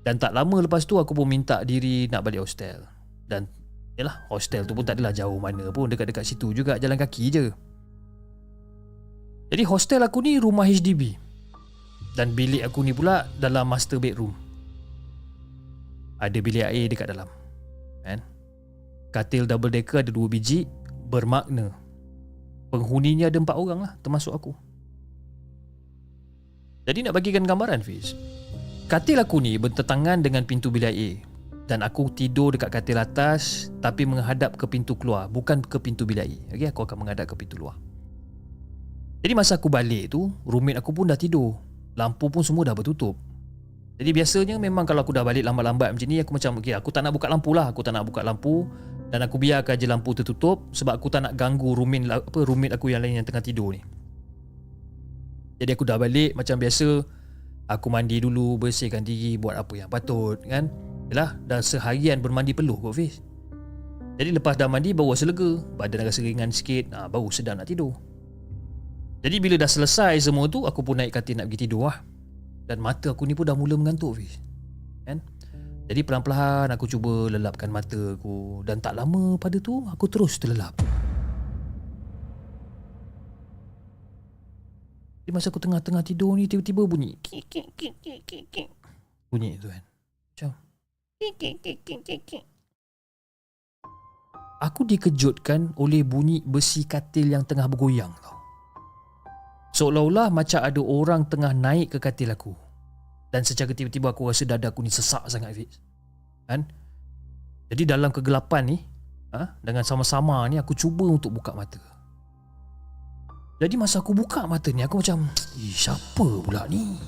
Speaker 1: Dan tak lama lepas tu aku pun minta diri nak balik hostel. Dan yalah hostel tu pun tak adalah jauh mana pun dekat-dekat situ juga jalan kaki je. Jadi hostel aku ni rumah HDB. Dan bilik aku ni pula dalam master bedroom. Ada bilik air dekat dalam. Kan? Katil double decker ada dua biji bermakna penghuninya ada empat orang lah termasuk aku. Jadi nak bagikan gambaran Fiz. Katil aku ni bertentangan dengan pintu bilik air Dan aku tidur dekat katil atas Tapi menghadap ke pintu keluar Bukan ke pintu bilik air okay, Aku akan menghadap ke pintu luar. Jadi masa aku balik tu Roommate aku pun dah tidur. Lampu pun semua dah bertutup. Jadi biasanya memang kalau aku dah balik lambat-lambat macam ni Aku macam okay, aku tak nak buka lampu lah. Aku tak nak buka lampu. Dan aku biarkan je lampu tertutup Sebab aku tak nak ganggu roommate, apa, roommate aku yang lain yang tengah tidur ni Jadi aku dah balik macam biasa Aku mandi dulu Bersihkan diri Buat apa yang patut kan? Yalah dah seharian bermandi peluh kot Fiz. Jadi lepas dah mandi baru rasa lega Badan rasa ringan sikit ha, Baru sedang nak tidur. Jadi bila dah selesai semua tu Aku pun naik katil nak pergi tidur lah Dan mata aku ni pun dah mula mengantuk Fiz. Kan? Jadi perlahan-lahan aku cuba lelapkan mata aku. Dan tak lama pada tu Aku terus terlelap Di masa aku tengah-tengah tidur ni Tiba-tiba bunyi. Bunyi tu kan Macam Aku dikejutkan oleh bunyi besi katil yang tengah bergoyang tau. Seolah-olah macam ada orang tengah naik ke katil aku. Dan secara tiba-tiba aku rasa dada aku ni sesak sangat Fiz. Kan? Jadi dalam kegelapan ni, ha, dengan sama-sama ni aku cuba untuk buka mata. Jadi masa aku buka mata ni aku macam, "Eh, siapa pula ni?"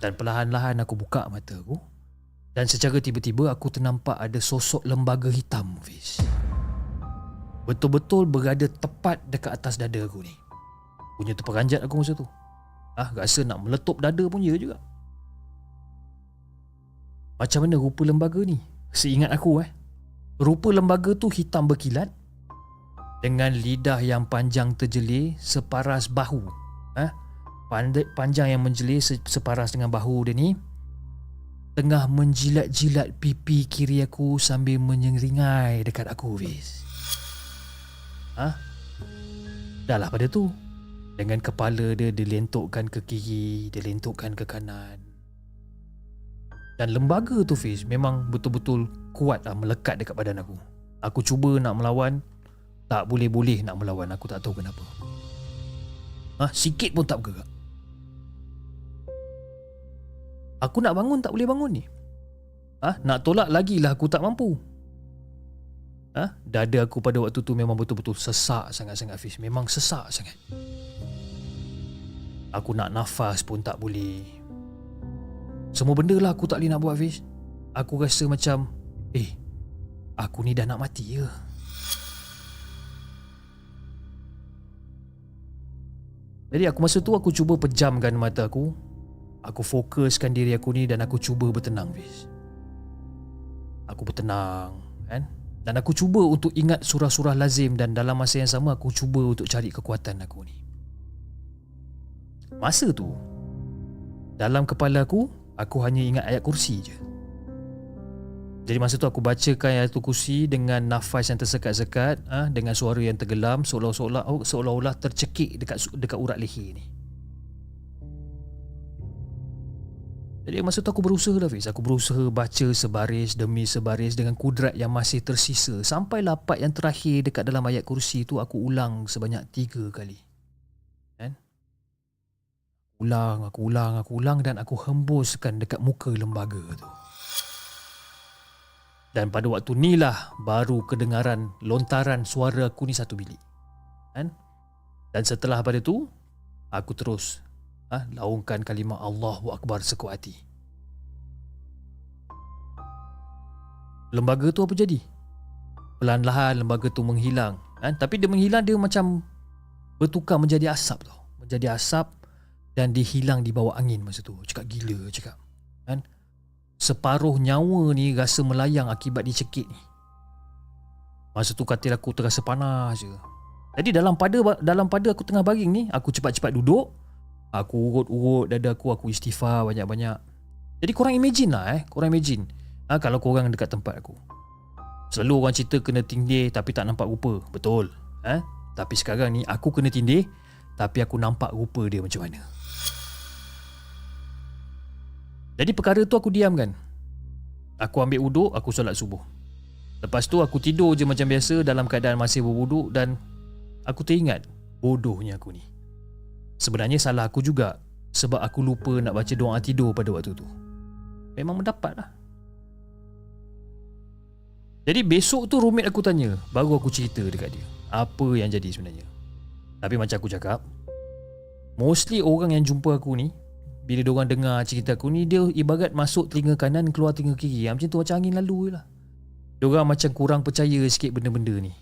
Speaker 1: Dan perlahan-lahan aku buka mata aku. Dan secara tiba-tiba aku ternampak ada sosok lembaga hitam Fiz. Betul-betul berada tepat dekat atas dada aku ni. Punya terperanjat aku masa tu. Ah, rasa nak meletup dada pun ya juga. Macam mana rupa lembaga ni? Seingat aku eh. Rupa lembaga tu hitam berkilat Dengan lidah yang panjang terjelir separas bahu eh? pandai, panjang yang menjelir se- separas dengan bahu dia ni tengah menjilat-jilat pipi kiri aku sambil menyeringai dekat aku Fiz. Ha? Dah lah pada tu. Dengan kepala dia dilentukkan ke kiri, dilentukkan ke kanan. Dan lembaga tu Fiz memang betul-betul kuat lah melekat dekat badan aku. Aku cuba nak melawan, tak boleh-boleh nak melawan. Aku tak tahu kenapa. Ha, sikit pun tak bergerak. Aku nak bangun tak boleh bangun ni. Ha? nak tolak lagi lah aku tak mampu. Ha? dada aku pada waktu tu memang betul-betul sesak sangat-sangat Fiz. Memang sesak sangat. Aku nak nafas pun tak boleh. Semua benda lah aku tak boleh nak buat Fiz. Aku rasa macam, eh, aku ni dah nak mati ke? Jadi aku masa tu aku cuba pejamkan mata aku Aku fokuskan diri aku ni dan aku cuba bertenang Fiz. Aku bertenang kan dan aku cuba untuk ingat surah-surah lazim dan dalam masa yang sama aku cuba untuk cari kekuatan aku ni. Masa tu dalam kepala aku aku hanya ingat ayat kursi je. Jadi masa tu aku bacakan ayat kursi dengan nafas yang tersekat-sekat ah dengan suara yang tenggelam seolah-olah oh, seolah-olah tercekik dekat dekat urat leher ni. Jadi masa tu aku berusaha lah Fiz. Aku berusaha baca sebaris demi sebaris Dengan kudrat yang masih tersisa. Sampai lapat yang terakhir dekat dalam ayat kursi tu Aku ulang sebanyak tiga kali. Kan? Ulang, aku ulang, aku ulang Dan aku hembuskan dekat muka lembaga tu Dan pada waktu ni lah Baru kedengaran lontaran suara aku ni satu bilik Kan Dan setelah pada tu Aku terus ha, laungkan kalimah Allahu Akbar sekuat hati. Lembaga tu apa jadi? Perlahan-lahan lembaga tu menghilang. Kan? Tapi dia menghilang dia macam bertukar menjadi asap tau. Menjadi asap dan dihilang di bawah angin masa tu. Cakap gila cakap. Kan? Separuh nyawa ni rasa melayang akibat dicekik ni. Masa tu katil aku terasa panas je. Jadi dalam pada dalam pada aku tengah baring ni, aku cepat-cepat duduk, Aku urut-urut dada aku Aku istighfar banyak-banyak. Jadi korang imagine lah eh. Korang imagine. Ha, Kalau korang dekat tempat aku. Selalu orang cerita kena tindih Tapi tak nampak rupa. Betul eh? Tapi sekarang ni aku kena tindih Tapi aku nampak rupa dia macam mana Jadi perkara tu aku diam kan Aku ambil uduk Aku solat subuh Lepas tu aku tidur je macam biasa Dalam keadaan masih berwuduk Dan Aku teringat Bodohnya aku ni Sebenarnya salah aku juga sebab aku lupa nak baca doa tidur pada waktu tu. Memang mendapat lah. Jadi besok tu roommate aku tanya, baru aku cerita dekat dia. Apa yang jadi sebenarnya. Tapi macam aku cakap, mostly orang yang jumpa aku ni, bila diorang dengar cerita aku ni, dia ibarat masuk telinga kanan, keluar telinga kiri. Yang macam tu macam angin lalu je lah. Diorang macam kurang percaya sikit benda-benda ni.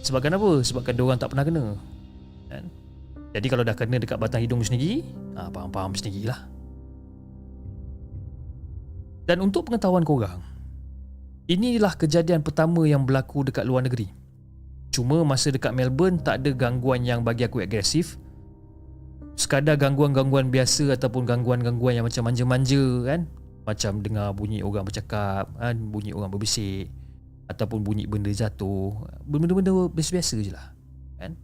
Speaker 1: Sebabkan apa? Sebabkan diorang tak pernah kena. Kan? Jadi kalau dah kena dekat batang hidung sendiri, ha, faham-faham sendirilah. Dan untuk pengetahuan korang, inilah kejadian pertama yang berlaku dekat luar negeri. Cuma masa dekat Melbourne tak ada gangguan yang bagi aku agresif. Sekadar gangguan-gangguan biasa ataupun gangguan-gangguan yang macam manja-manja kan. Macam dengar bunyi orang bercakap, kan? bunyi orang berbisik ataupun bunyi benda jatuh. Benda-benda biasa-biasa je lah. Kan?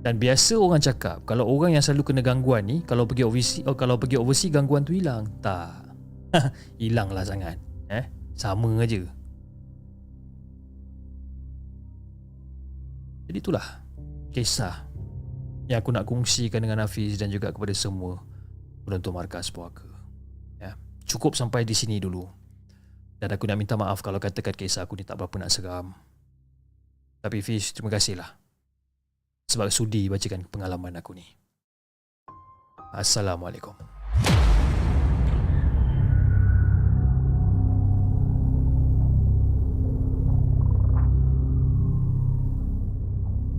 Speaker 1: Dan biasa orang cakap kalau orang yang selalu kena gangguan ni kalau pergi overseas oh, kalau pergi overseas gangguan tu hilang. Tak. Hilanglah sangat. Eh, sama aja. Jadi itulah kisah yang aku nak kongsikan dengan Hafiz dan juga kepada semua penonton markas puaka. Ya, cukup sampai di sini dulu. Dan aku nak minta maaf kalau katakan kisah aku ni tak berapa nak seram. Tapi Fiz, terima kasihlah sebab sudi bacakan pengalaman aku ni. Assalamualaikum.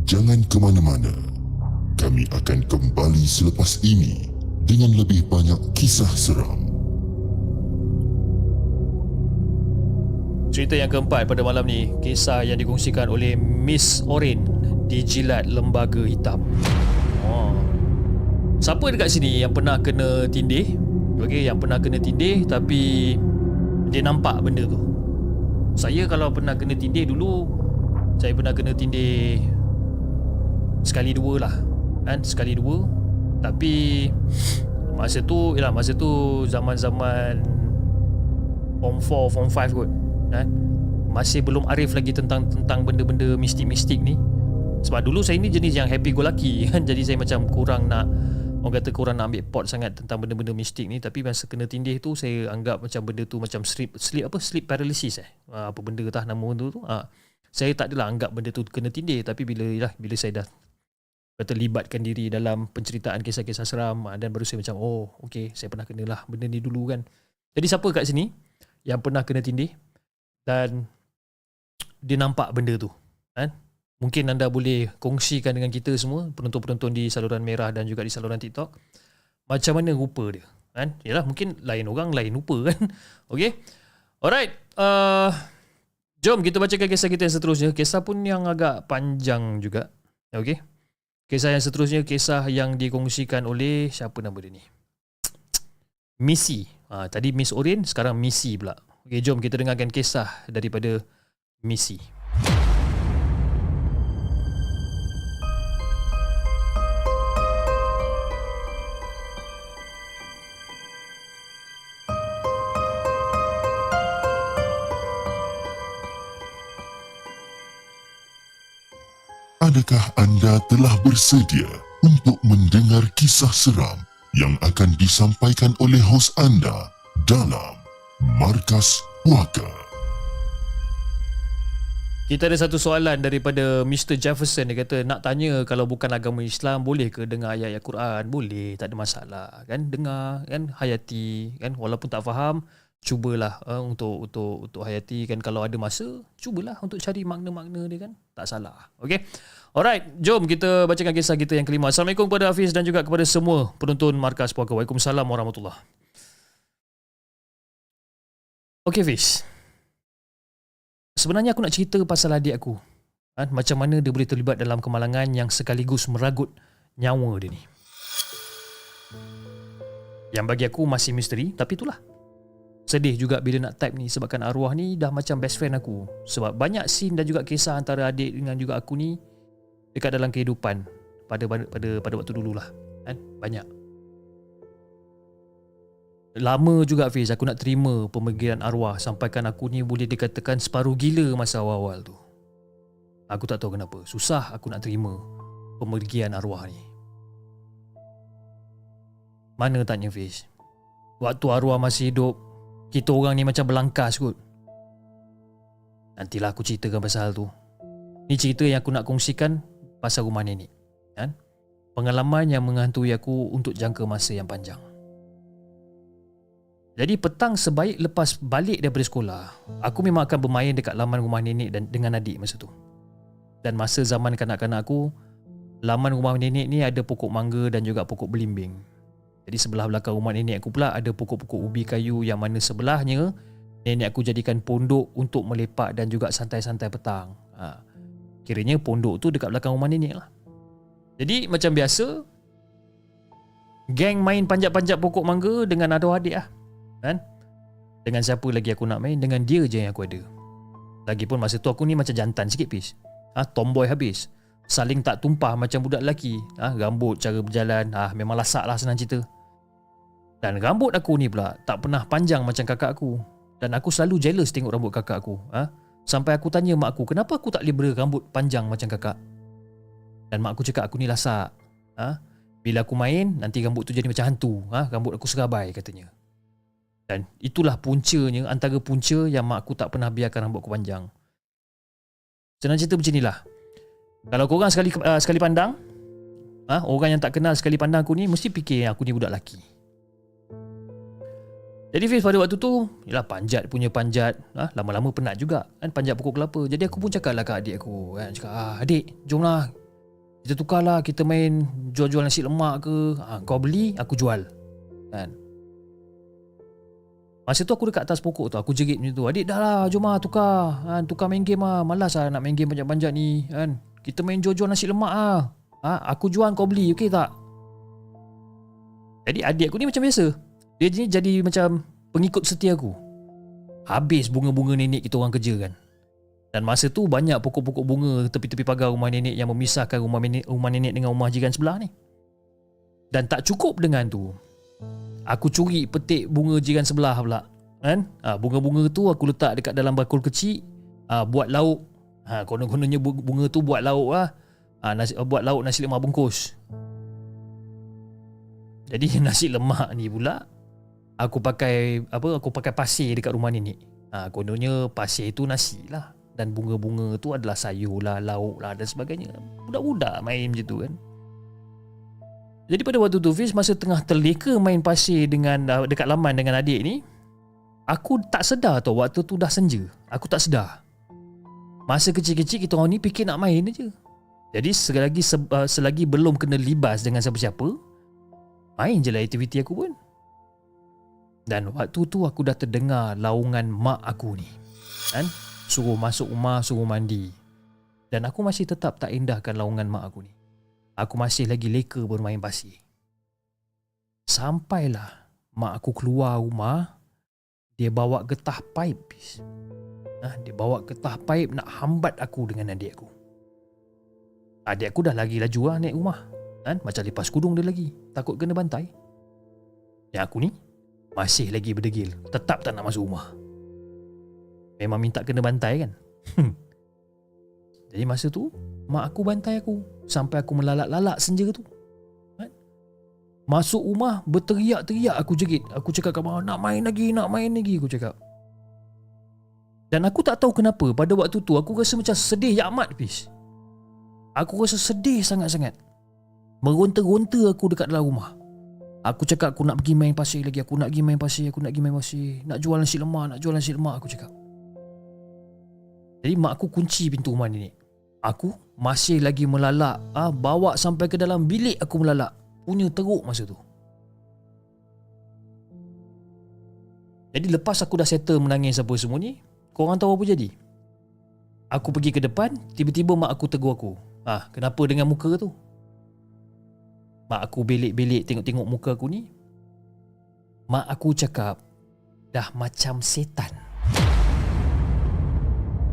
Speaker 2: Jangan ke mana-mana. Kami akan kembali selepas ini dengan lebih banyak kisah seram.
Speaker 1: Cerita yang keempat pada malam ni Kisah yang dikongsikan oleh Miss Orin Dijilat Lembaga Hitam oh. Siapa dekat sini yang pernah kena tindih Okay, yang pernah kena tindih Tapi Dia nampak benda tu Saya kalau pernah kena tindih dulu Saya pernah kena tindih Sekali dua lah Kan, sekali dua. Tapi Masa tu Yalah masa tu Zaman-zaman Form 4, Form 5 kot kan. Masih belum arif lagi tentang tentang benda-benda mistik-mistik ni. Sebab dulu saya ni jenis yang happy go lucky kan. Jadi saya macam kurang nak orang kata kurang nak ambil pot sangat tentang benda-benda mistik ni. Tapi masa kena tindih tu saya anggap macam benda tu macam sleep sleep apa? Sleep paralysis eh. Ah, apa benda tah nama benda tu ha. saya tak adalah anggap benda tu kena tindih. Tapi bila lah bila saya dah kata libatkan diri dalam penceritaan kisah-kisah seram. Ah, dan baru saya macam oh okey saya pernah kena lah benda ni dulu kan. Jadi siapa kat sini yang pernah kena tindih dan dia nampak benda tu kan? Mungkin anda boleh kongsikan dengan kita semua penonton-penonton di saluran merah dan juga di saluran TikTok macam mana rupa dia kan? Yalah mungkin lain orang lain rupa kan? Okey alright uh, jom kita bacakan kisah kita yang seterusnya. Kisah pun yang agak panjang juga. Okey kisah yang seterusnya kisah yang dikongsikan oleh siapa nama dia ni? Missy. Ha, tadi Miss Orin sekarang Missy pula. Okey, jom kita dengarkan kisah daripada Missy.
Speaker 2: Adakah anda telah bersedia untuk mendengar kisah seram yang akan disampaikan oleh hos anda dalam Markas Puaka.
Speaker 1: Kita ada satu soalan daripada Mr. Jefferson dia kata nak tanya kalau bukan agama Islam boleh ke dengar ayat-ayat Quran? Boleh, tak ada masalah kan dengar kan hayati kan walaupun tak faham cubalah uh, untuk untuk untuk hayati kan kalau ada masa cubalah untuk cari makna-makna dia kan tak salah. Okey. Alright, jom kita bacakan kisah kita yang kelima. Assalamualaikum kepada Hafiz dan juga kepada semua penonton Markas Puaka. Waalaikumsalam warahmatullahi Okay Fish Sebenarnya aku nak cerita pasal adik aku ha? Macam mana dia boleh terlibat dalam kemalangan yang sekaligus meragut nyawa dia ni Yang bagi aku masih misteri tapi itulah Sedih juga bila nak type ni sebabkan arwah ni dah macam best friend aku Sebab banyak scene dan juga kisah antara adik dengan juga aku ni Dekat dalam kehidupan pada pada pada waktu dululah kan banyak Lama juga Fiz aku nak terima pemanggilan arwah sampaikan aku ni boleh dikatakan separuh gila masa awal-awal tu. Aku tak tahu kenapa. Susah aku nak terima pemergian arwah ni. Mana tanya Fiz? Waktu arwah masih hidup, kita orang ni macam berlangkas kot. Nantilah aku ceritakan pasal tu. Ni cerita yang aku nak kongsikan pasal rumah nenek. Kan? Pengalaman yang menghantui aku untuk jangka masa yang panjang. Jadi petang sebaik lepas balik daripada sekolah, aku memang akan bermain dekat laman rumah nenek dan dengan adik masa tu. Dan masa zaman kanak-kanak aku, laman rumah nenek ni ada pokok mangga dan juga pokok belimbing. Jadi sebelah belakang rumah nenek aku pula ada pokok-pokok ubi kayu yang mana sebelahnya nenek aku jadikan pondok untuk melepak dan juga santai-santai petang. Ha. Kiranya pondok tu dekat belakang rumah nenek lah. Jadi macam biasa, geng main panjat-panjat pokok mangga dengan adik-adik lah. Kan? Dengan siapa lagi aku nak main, dengan dia je yang aku ada. Lagipun masa tu aku ni macam jantan sikit pis. Ha, tomboy habis. Saling tak tumpah macam budak lelaki. Ha, rambut cara berjalan, ha, memang lasak lah senang cerita. Dan rambut aku ni pula tak pernah panjang macam kakak aku. Dan aku selalu jealous tengok rambut kakak aku. Ha? Sampai aku tanya mak aku, kenapa aku tak boleh berambut panjang macam kakak? Dan mak aku cakap aku ni lasak. Ha? Bila aku main, nanti rambut tu jadi macam hantu. Ha? Rambut aku serabai katanya. Dan itulah puncanya, antara punca yang mak aku tak pernah biarkan rambut aku panjang. Senang cerita macam inilah. Kalau korang sekali uh, sekali pandang, ha? orang yang tak kenal sekali pandang aku ni, mesti fikir aku ni budak lelaki. Jadi Fiz pada waktu tu Yalah panjat punya panjat ha? Lama-lama penat juga kan Panjat pokok kelapa Jadi aku pun cakap lah kat adik aku kan? Cakap ah, adik jomlah Kita tukar lah Kita main jual-jual nasi lemak ke ha, Kau beli aku jual kan? Masa tu aku dekat atas pokok tu Aku jerit macam tu Adik dah lah jom lah tukar kan? Tukar main game lah Malas lah nak main game panjat-panjat ni kan? Kita main jual-jual nasi lemak lah ha? Aku jual kau beli okey tak Jadi adik aku ni macam biasa dia ni jadi macam pengikut setia aku. Habis bunga-bunga nenek kita orang kerja kan. Dan masa tu banyak pokok-pokok bunga tepi-tepi pagar rumah nenek yang memisahkan rumah nenek, rumah nenek dengan rumah jiran sebelah ni. Dan tak cukup dengan tu. Aku curi petik bunga jiran sebelah pula. Kan? Ha, bunga-bunga tu aku letak dekat dalam bakul kecil. Ha, buat lauk. Ha, konon-kononnya bunga tu buat lauk lah. Ha, nasi, buat lauk nasi lemak bungkus. Jadi nasi lemak ni pula aku pakai apa aku pakai pasir dekat rumah nenek. Ha kononnya pasir itu nasi lah dan bunga-bunga tu adalah sayur lah, lauk lah dan sebagainya. Budak-budak main macam tu kan. Jadi pada waktu tu Fiz masa tengah terleka main pasir dengan uh, dekat laman dengan adik ni, aku tak sedar tau waktu tu dah senja. Aku tak sedar. Masa kecil-kecil kita orang ni fikir nak main aja. Jadi selagi uh, selagi belum kena libas dengan siapa-siapa, main je lah aktiviti aku pun. Dan waktu tu aku dah terdengar laungan mak aku ni. Kan? Suruh masuk rumah, suruh mandi. Dan aku masih tetap tak indahkan laungan mak aku ni. Aku masih lagi leka bermain pasir. Sampailah mak aku keluar rumah, dia bawa getah paip. Ha, dia bawa getah paip nak hambat aku dengan adik aku. Adik aku dah lagi laju lah naik rumah. Kan? Macam lepas kudung dia lagi. Takut kena bantai. Yang aku ni, masih lagi berdegil. Tetap tak nak masuk rumah. Memang minta kena bantai kan? Hmm. Jadi masa tu Mak aku bantai aku. Sampai aku melalak-lalak senja tu. Kan? Masuk rumah Berteriak-teriak aku jerit Aku cakap kat mak Nak main lagi Nak main lagi Aku cakap. Dan aku tak tahu kenapa Pada waktu tu Aku rasa macam sedih Ya amat pis Aku rasa sedih sangat-sangat. Meronta-ronta aku dekat dalam rumah Aku cakap aku nak pergi main pasir lagi Aku nak pergi main pasir Aku nak pergi main pasir. Nak jual nasi lemak Nak jual nasi lemak Aku cakap. Jadi mak aku kunci pintu rumah ni Aku masih lagi melalak ah Bawa sampai ke dalam bilik aku melalak. Punya teruk masa tu. Jadi lepas aku dah settle menangis apa semua ni Korang tahu apa jadi? Aku pergi ke depan Tiba-tiba mak aku tegur aku. Ah, Kenapa dengan muka tu? Mak aku belik-belik tengok-tengok muka aku ni Mak aku cakap Dah macam setan.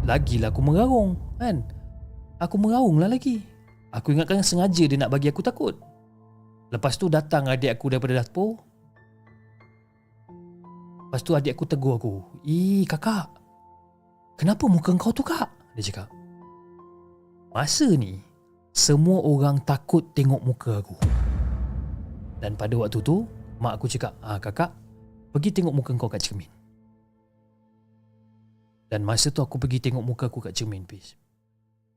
Speaker 1: Lagilah aku merarung kan? Aku merarung lah lagi. Aku ingatkan sengaja dia nak bagi aku takut. Lepas tu datang adik aku daripada dapur. Lepas tu adik aku tegur aku Ih kakak Kenapa muka kau tu kak? Dia cakap Masa ni Semua orang takut tengok muka aku dan pada waktu tu Mak aku cakap ah, Kakak Pergi tengok muka kau kat cermin Dan masa tu aku pergi tengok muka aku kat cermin Pis.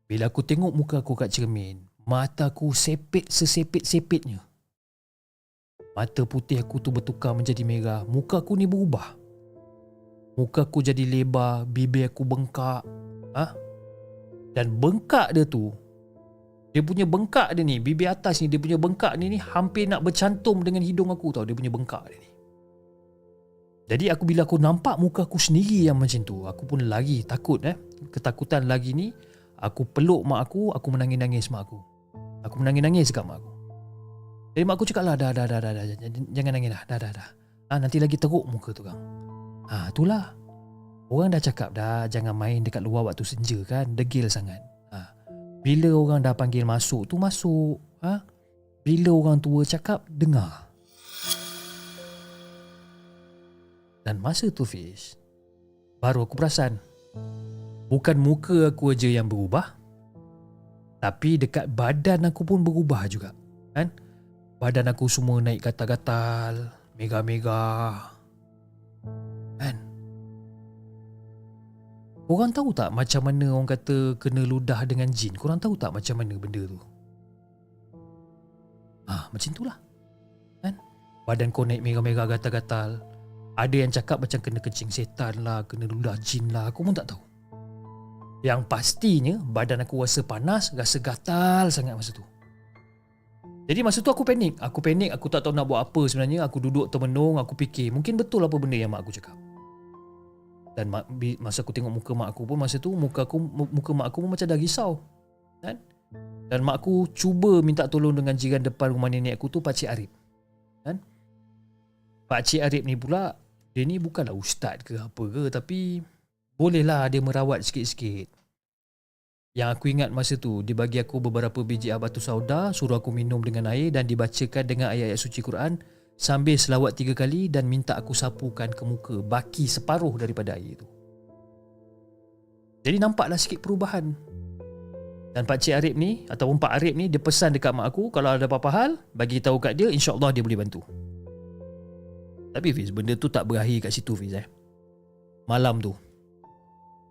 Speaker 1: Bila aku tengok muka aku kat cermin Mataku sepit sesepit-sepitnya. Mata putih aku tu bertukar menjadi merah. Muka aku ni berubah. Muka aku jadi lebar, bibir aku bengkak. Ha? Dan bengkak dia tu, dia punya bengkak dia ni, bibir atas ni, dia punya bengkak ni ni hampir nak bercantum dengan hidung aku tau. Dia punya bengkak dia ni. Jadi aku bila aku nampak muka aku sendiri yang macam tu, aku pun lagi takut eh. Ketakutan lagi ni, aku peluk mak aku, aku menangis-nangis mak aku. Aku menangis-nangis dekat mak aku. Jadi mak aku cakap lah, dah, dah, dah, dah, dah, jangan nangis dah, dah, dah, dah. Ha, nanti lagi teruk muka tu kan. Ha, itulah. Orang dah cakap dah, jangan main dekat luar waktu senja kan, degil sangat. Bila orang dah panggil masuk tu, masuk. Ha? Bila orang tua cakap, dengar. Dan masa tu Fish Baru aku perasan Bukan muka aku aja yang berubah Tapi dekat badan aku pun berubah juga Kan Badan aku semua naik gatal-gatal Mega-mega Korang tahu tak macam mana orang kata kena ludah dengan jin? Korang tahu tak macam mana benda tu? Ah, macam itulah. Kan? Badan kau naik mega-mega gatal-gatal. Ada yang cakap macam kena kencing setan lah, kena ludah jin lah, aku pun tak tahu. Yang pastinya badan aku rasa panas, rasa gatal sangat masa tu. Jadi masa tu aku panik. Aku panik, aku tak tahu nak buat apa sebenarnya. Aku duduk termenung, aku fikir mungkin betul apa benda yang mak aku cakap. Dan masa aku tengok muka mak aku pun masa tu muka aku muka mak aku pun macam dah risau. Kan? Dan mak aku cuba minta tolong dengan jiran depan rumah nenek aku tu Pakcik Arif. Kan? Pakcik Arif ni pula dia ni bukanlah ustaz ke apa ke tapi bolehlah dia merawat sikit-sikit. Yang aku ingat masa tu dia bagi aku beberapa biji abatu sauda suruh aku minum dengan air dan dibacakan dengan ayat-ayat suci Quran sambil selawat tiga kali dan minta aku sapukan ke muka baki separuh daripada air itu. Jadi nampaklah sikit perubahan. Dan Pak Cik Arif ni ataupun Pak Arif ni dia pesan dekat mak aku kalau ada apa-apa hal bagi tahu kat dia insya-Allah dia boleh bantu. Tapi Fiz, benda tu tak berakhir kat situ Fiz eh. Malam tu.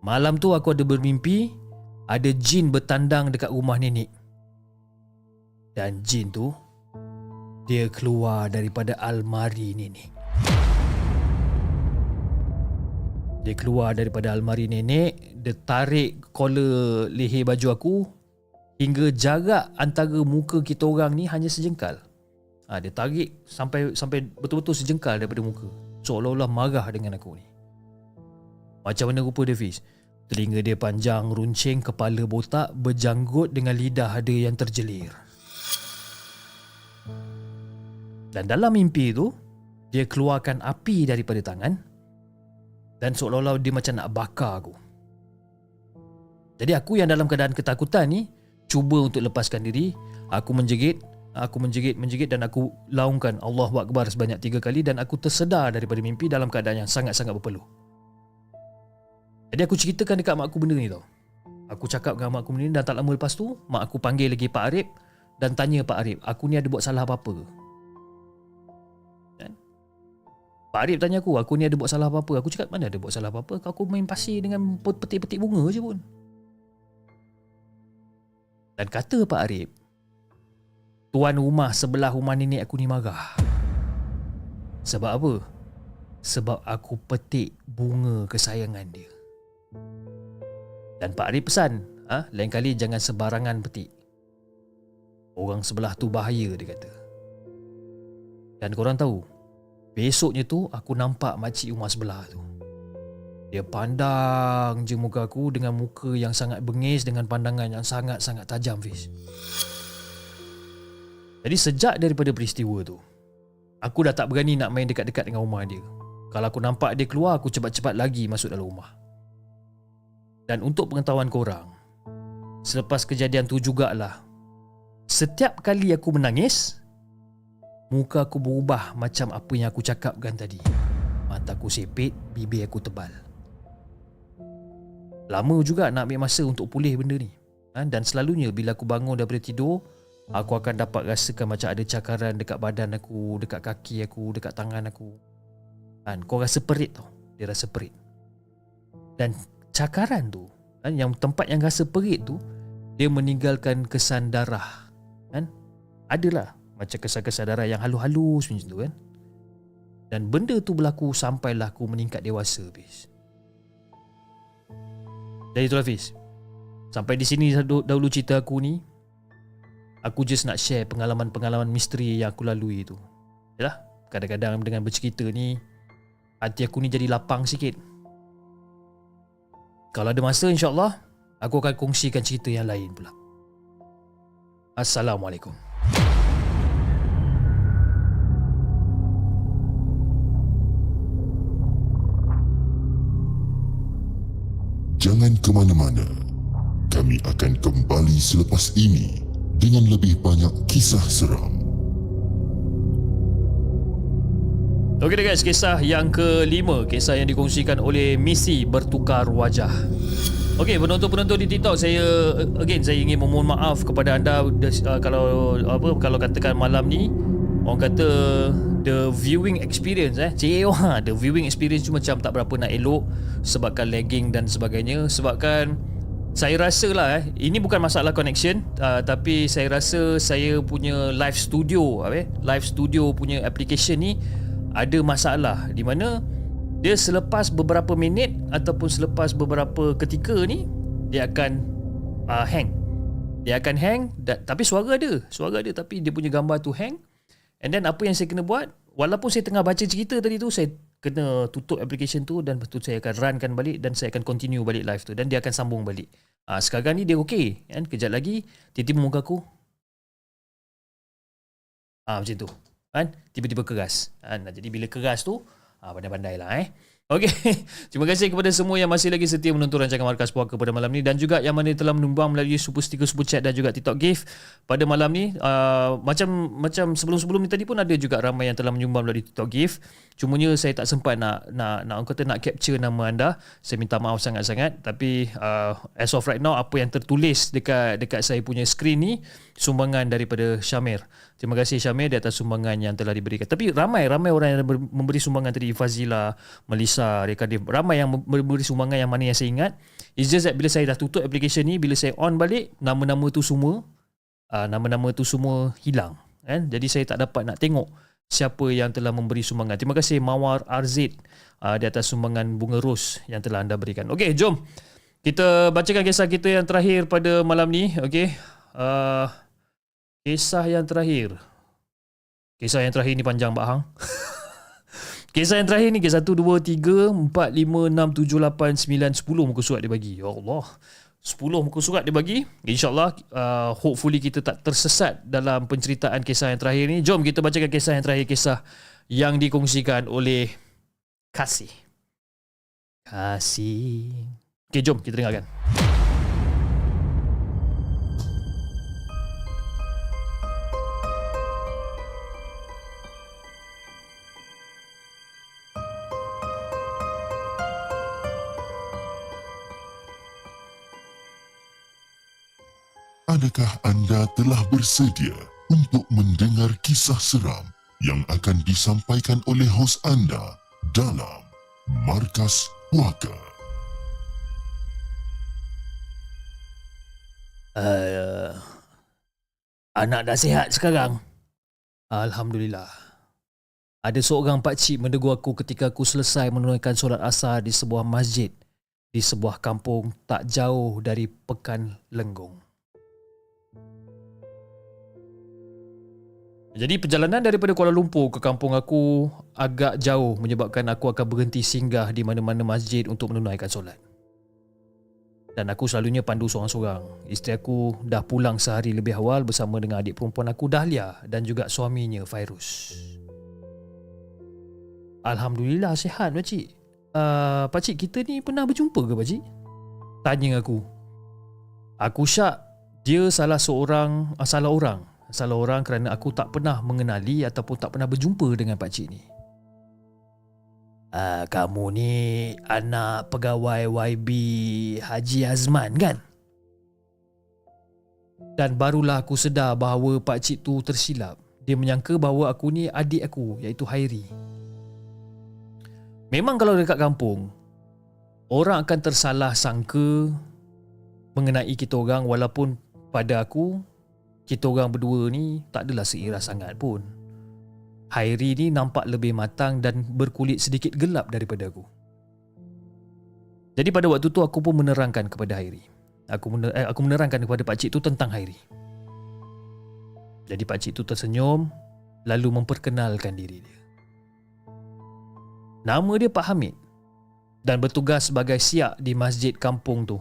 Speaker 1: Malam tu aku ada bermimpi ada jin bertandang dekat rumah nenek. Dan jin tu dia keluar daripada almari nenek. Dia keluar daripada almari nenek, dia tarik collar leher baju aku hingga jarak antara muka kita orang ni hanya sejengkal. Ha, dia tarik sampai sampai betul-betul sejengkal daripada muka. Seolah-olah marah dengan aku ni. Macam mana rupa dia Fiz? Telinga dia panjang, runcing, kepala botak, berjanggut dengan lidah ada yang terjelir. Dan dalam mimpi tu, dia keluarkan api daripada tangan dan seolah-olah dia macam nak bakar aku. Jadi aku yang dalam keadaan ketakutan ni cuba untuk lepaskan diri, aku menjerit Aku menjerit-menjerit dan aku laungkan Allahu Akbar sebanyak tiga kali dan aku tersedar daripada mimpi dalam keadaan yang sangat-sangat berpeluh. Jadi aku ceritakan dekat mak aku benda ni tau. Aku cakap dengan mak aku benda ni dan tak lama lepas tu, mak aku panggil lagi Pak Arif dan tanya Pak Arif, aku ni ada buat salah apa-apa ke? Pak Arif tanya aku, aku ni ada buat salah apa-apa? Aku cakap, mana ada buat salah apa-apa? Aku main pasir dengan petik-petik bunga je pun. Dan kata Pak Arif, Tuan rumah sebelah rumah nenek aku ni marah. Sebab apa? Sebab aku petik bunga kesayangan dia. Dan Pak Arif pesan, ha? lain kali jangan sebarangan petik. Orang sebelah tu bahaya dia kata. Dan korang tahu, besoknya tu aku nampak makcik rumah sebelah tu. Dia pandang je muka aku dengan muka yang sangat bengis dengan pandangan yang sangat-sangat tajam, Fiz. Jadi sejak daripada peristiwa tu Aku dah tak berani nak main dekat-dekat dengan rumah dia Kalau aku nampak dia keluar Aku cepat-cepat lagi masuk dalam rumah Dan untuk pengetahuan korang Selepas kejadian tu jugalah Setiap kali aku menangis Muka aku berubah macam apa yang aku cakapkan tadi Mata aku bibir aku tebal Lama juga nak ambil masa untuk pulih benda ni ha, Dan selalunya bila aku bangun daripada tidur Aku akan dapat rasakan macam ada cakaran dekat badan aku, dekat kaki aku, dekat tangan aku. Kan, kau rasa perit tau. Dia rasa perit. Dan cakaran tu, kan, yang tempat yang rasa perit tu, dia meninggalkan kesan darah. Kan? Adalah macam kesan-kesan darah yang halus-halus macam tu kan. Dan benda tu berlaku sampailah aku meningkat dewasa Hafiz. Jadi itulah Hafiz. Sampai di sini dahulu cerita aku ni. Aku just nak share pengalaman-pengalaman misteri yang aku lalui tu. Yalah, kadang-kadang dengan bercerita ni hati aku ni jadi lapang sikit. Kalau ada masa insya-Allah aku akan kongsikan cerita yang lain pula. Assalamualaikum.
Speaker 2: Ke mana-mana. Kami akan kembali selepas ini dengan lebih banyak kisah seram.
Speaker 1: Okey guys, kisah yang kelima, kisah yang dikongsikan oleh Misi bertukar wajah. Okey, penonton-penonton di TikTok saya again saya ingin memohon maaf kepada anda uh, kalau apa kalau katakan malam ni orang kata the viewing experience eh? CEO ha the viewing experience tu macam tak berapa nak elok sebabkan lagging dan sebagainya. Sebabkan saya rasa lah eh ini bukan masalah connection uh, tapi saya rasa saya punya live studio eh, live studio punya application ni ada masalah di mana dia selepas beberapa minit ataupun selepas beberapa ketika ni dia akan uh, hang. Dia akan hang da- tapi suara ada suara ada tapi dia punya gambar tu hang and then apa yang saya kena buat walaupun saya tengah baca cerita tadi tu saya kena tutup application tu dan betul saya akan runkan balik dan saya akan continue balik live tu dan dia akan sambung balik. Uh, sekarang ni dia okey kan? Kejap lagi tiba-tiba muka aku uh, macam tu kan? Tiba-tiba keras kan? Jadi bila keras tu ah pandai-pandai lah eh Okey, terima kasih kepada semua yang masih lagi setia menonton rancangan Markas Puaka pada malam ni dan juga yang mana telah menyumbang melalui super sticker super chat dan juga TikTok gift pada malam ni. Uh, macam macam sebelum-sebelum ni tadi pun ada juga ramai yang telah menyumbang melalui TikTok gift. Cumanya saya tak sempat nak nak nak orang kata nak capture nama anda. Saya minta maaf sangat-sangat tapi uh, as of right now apa yang tertulis dekat dekat saya punya screen ni sumbangan daripada Syamir. Terima kasih Syamir di atas sumbangan yang telah diberikan. Tapi ramai ramai orang yang memberi sumbangan tadi Fazila, Melissa, Reka Dev. Ramai yang memberi sumbangan yang mana yang saya ingat. It's just that bila saya dah tutup aplikasi ni, bila saya on balik, nama-nama tu semua uh, nama-nama tu semua hilang. Kan? Jadi saya tak dapat nak tengok siapa yang telah memberi sumbangan. Terima kasih Mawar Arzid uh, di atas sumbangan bunga ros yang telah anda berikan. Okey, jom. Kita bacakan kisah kita yang terakhir pada malam ni. Okey. Uh, Kisah yang terakhir. Kisah yang terakhir ni panjang Pak Hang. kisah yang terakhir ni kisah 1 2 3 4 5 6 7 8 9 10 muka surat dia bagi. Ya Allah. 10 muka surat dia bagi. InsyaAllah uh, hopefully kita tak tersesat dalam penceritaan kisah yang terakhir ni. Jom kita bacakan kisah yang terakhir kisah yang dikongsikan oleh Kasih. Kasih. Okay, jom kita dengarkan.
Speaker 2: Adakah anda telah bersedia untuk mendengar kisah seram yang akan disampaikan oleh hos anda dalam Markas Puaka?
Speaker 1: Uh, anak dah sihat sekarang. Alhamdulillah. Ada seorang pakcik mendegur aku ketika aku selesai menunaikan solat asar di sebuah masjid di sebuah kampung tak jauh dari Pekan Lenggong. Jadi perjalanan daripada Kuala Lumpur ke kampung aku agak jauh menyebabkan aku akan berhenti singgah di mana-mana masjid untuk menunaikan solat. Dan aku selalunya pandu seorang-seorang. Isteri aku dah pulang sehari lebih awal bersama dengan adik perempuan aku Dahlia dan juga suaminya Fairuz. Alhamdulillah sihat pakcik. Uh, pakcik kita ni pernah berjumpa ke pakcik? Tanya aku. Aku syak dia salah seorang, salah orang salah orang kerana aku tak pernah mengenali ataupun tak pernah berjumpa dengan pak cik ni. Uh, kamu ni anak pegawai YB Haji Azman kan? Dan barulah aku sedar bahawa pak cik tu tersilap. Dia menyangka bahawa aku ni adik aku iaitu Hairi. Memang kalau dekat kampung, orang akan tersalah sangka mengenai kita orang walaupun pada aku kita orang berdua ni tak adalah seiras sangat pun. Hairi ni nampak lebih matang dan berkulit sedikit gelap daripada aku. Jadi pada waktu tu aku pun menerangkan kepada Hairi. Aku mener, eh, aku menerangkan kepada pak cik tu tentang Hairi. Jadi pak cik tu tersenyum lalu memperkenalkan diri dia. Nama dia Pak Hamid dan bertugas sebagai siak di masjid kampung tu.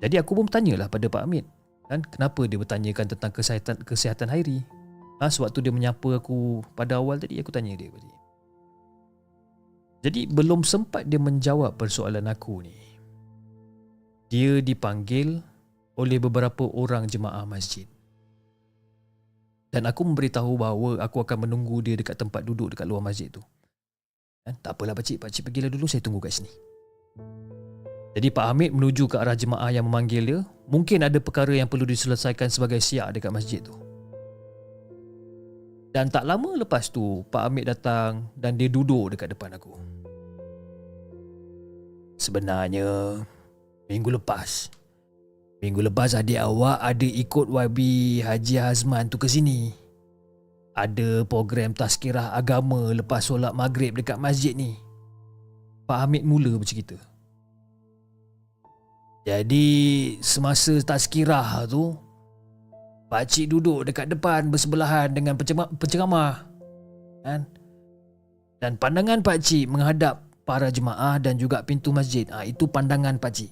Speaker 1: Jadi aku pun bertanyalah pada Pak Hamid kan kenapa dia bertanyakan tentang kesihatan kesihatan Hairi. Ha, sewaktu dia menyapa aku pada awal tadi aku tanya dia tadi. Jadi belum sempat dia menjawab persoalan aku ni. Dia dipanggil oleh beberapa orang jemaah masjid. Dan aku memberitahu bahawa aku akan menunggu dia dekat tempat duduk dekat luar masjid tu. Eh, tak apalah pakcik, pakcik pergilah dulu saya tunggu kat sini. Jadi Pak Hamid menuju ke arah jemaah yang memanggil dia. Mungkin ada perkara yang perlu diselesaikan sebagai siap dekat masjid tu. Dan tak lama lepas tu, Pak Hamid datang dan dia duduk dekat depan aku. Sebenarnya, minggu lepas, minggu lepas adik awak ada ikut YB Haji Hazman tu ke sini ada program tazkirah agama lepas solat maghrib dekat masjid ni. Pak Hamid mula bercerita. Jadi semasa tazkirah tu, Pak Cik duduk dekat depan bersebelahan dengan penceramah. Kan? Dan pandangan Pak Cik menghadap para jemaah dan juga pintu masjid. Ha, itu pandangan Pak Cik.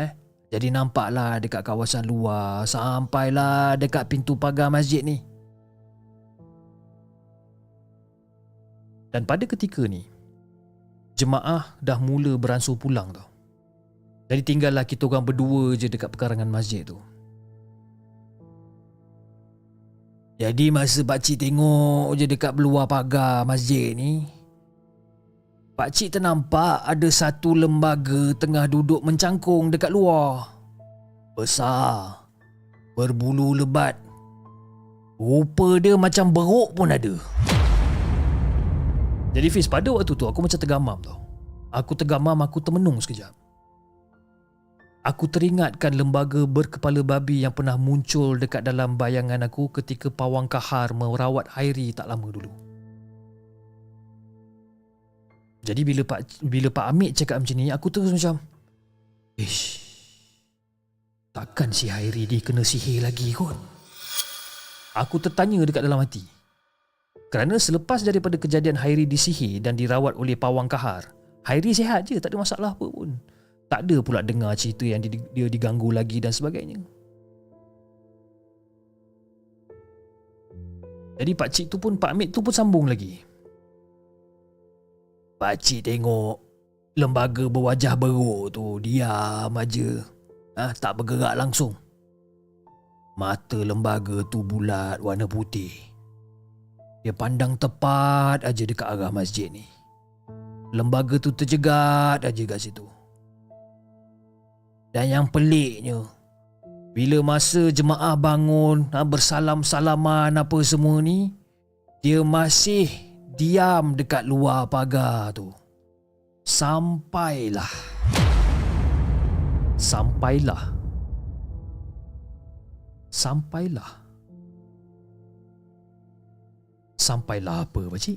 Speaker 1: Eh? Jadi nampaklah dekat kawasan luar sampailah dekat pintu pagar masjid ni. Dan pada ketika ni Jemaah dah mula beransur pulang tau Jadi tinggallah kita orang berdua je dekat pekarangan masjid tu. Jadi masa pakcik tengok je dekat luar pagar masjid ni Pakcik ternampak ada satu lembaga tengah duduk mencangkung dekat luar. Besar Berbulu lebat. Rupa dia macam beruk pun ada. Jadi Fiz pada waktu tu aku macam tergamam tau. Aku tergamam aku termenung sekejap Aku teringatkan lembaga berkepala babi yang pernah muncul dekat dalam bayangan aku ketika pawang kahar merawat Hairi tak lama dulu. Jadi bila Pak bila Pak Amit cakap macam ni, aku terus macam Ish, takkan si Hairi dia kena sihir lagi kot? Aku tertanya dekat dalam hati. Kerana selepas daripada kejadian Hairi disihir dan dirawat oleh pawang kahar, Hairi sihat je, tak ada masalah apa pun. Tak ada pula dengar cerita yang dia diganggu lagi dan sebagainya. Jadi pak cik tu pun, pak Amit tu pun sambung lagi. Pak cik tengok lembaga berwajah beruk tu diam aja. Ah, tak bergerak langsung. Mata lembaga tu bulat warna putih. Dia pandang tepat aja dekat arah masjid ni. Lembaga tu terjegat aja kat situ. Dan yang peliknya, bila masa jemaah bangun bersalam-salaman apa semua ni, dia masih diam dekat luar pagar tu. Sampailah. Sampailah. Sampailah. Sampailah apa pakcik?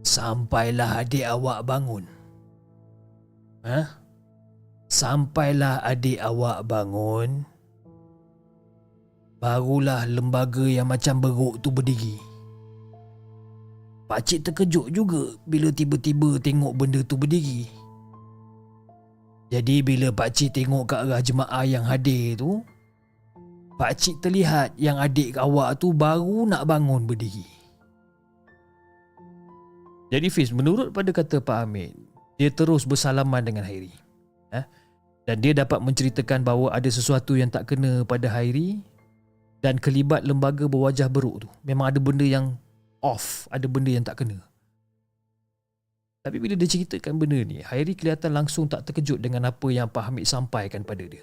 Speaker 1: Sampailah adik awak bangun. Ha? Sampailah adik awak bangun. Barulah lembaga yang macam beruk tu berdiri. Pakcik terkejut juga bila tiba-tiba tengok benda tu berdiri. Jadi bila pakcik tengok ke arah jemaah yang hadir tu, Pak Cik terlihat yang adik awak tu baru nak bangun berdiri. Jadi Fiz, menurut pada kata Pak Hamid, dia terus bersalaman dengan Hairi. Eh? Dan dia dapat menceritakan bahawa ada sesuatu yang tak kena pada Hairi dan kelibat lembaga berwajah beruk tu. Memang ada benda yang off, ada benda yang tak kena. Tapi bila dia ceritakan benda ni, Hairi kelihatan langsung tak terkejut dengan apa yang Pak Hamid sampaikan pada dia.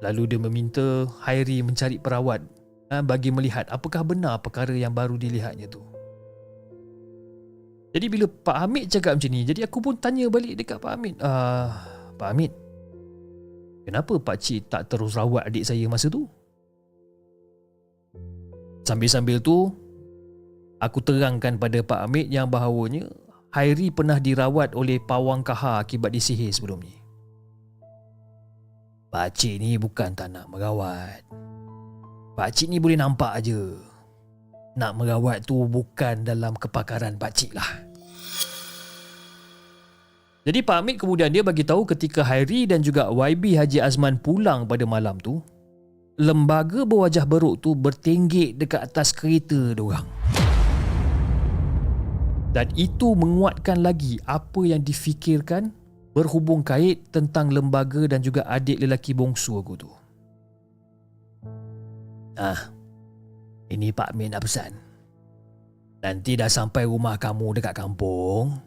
Speaker 1: Lalu dia meminta Hairi mencari perawat ha, bagi melihat apakah benar perkara yang baru dilihatnya tu. Jadi bila Pak Hamid cakap macam ni, jadi aku pun tanya balik dekat Pak Hamid. Uh, Pak Hamid, Kenapa Pak Cik tak terus rawat adik saya masa tu? Sambil-sambil tu, aku terangkan pada Pak Amit yang bahawanya Hairi pernah dirawat oleh pawang kaha akibat disihir sebelum ni. Pak Cik ni bukan tak nak merawat. Pak Cik ni boleh nampak aje. Nak merawat tu bukan dalam kepakaran Pak Cik lah. Jadi Pak Amit kemudian dia bagi tahu ketika Hairi dan juga YB Haji Azman pulang pada malam tu, lembaga berwajah beruk tu bertenggek dekat atas kereta diorang. Dan itu menguatkan lagi apa yang difikirkan berhubung kait tentang lembaga dan juga adik lelaki bongsu aku tu. Ah, ini Pak Min nak pesan. Nanti dah sampai rumah kamu dekat kampung,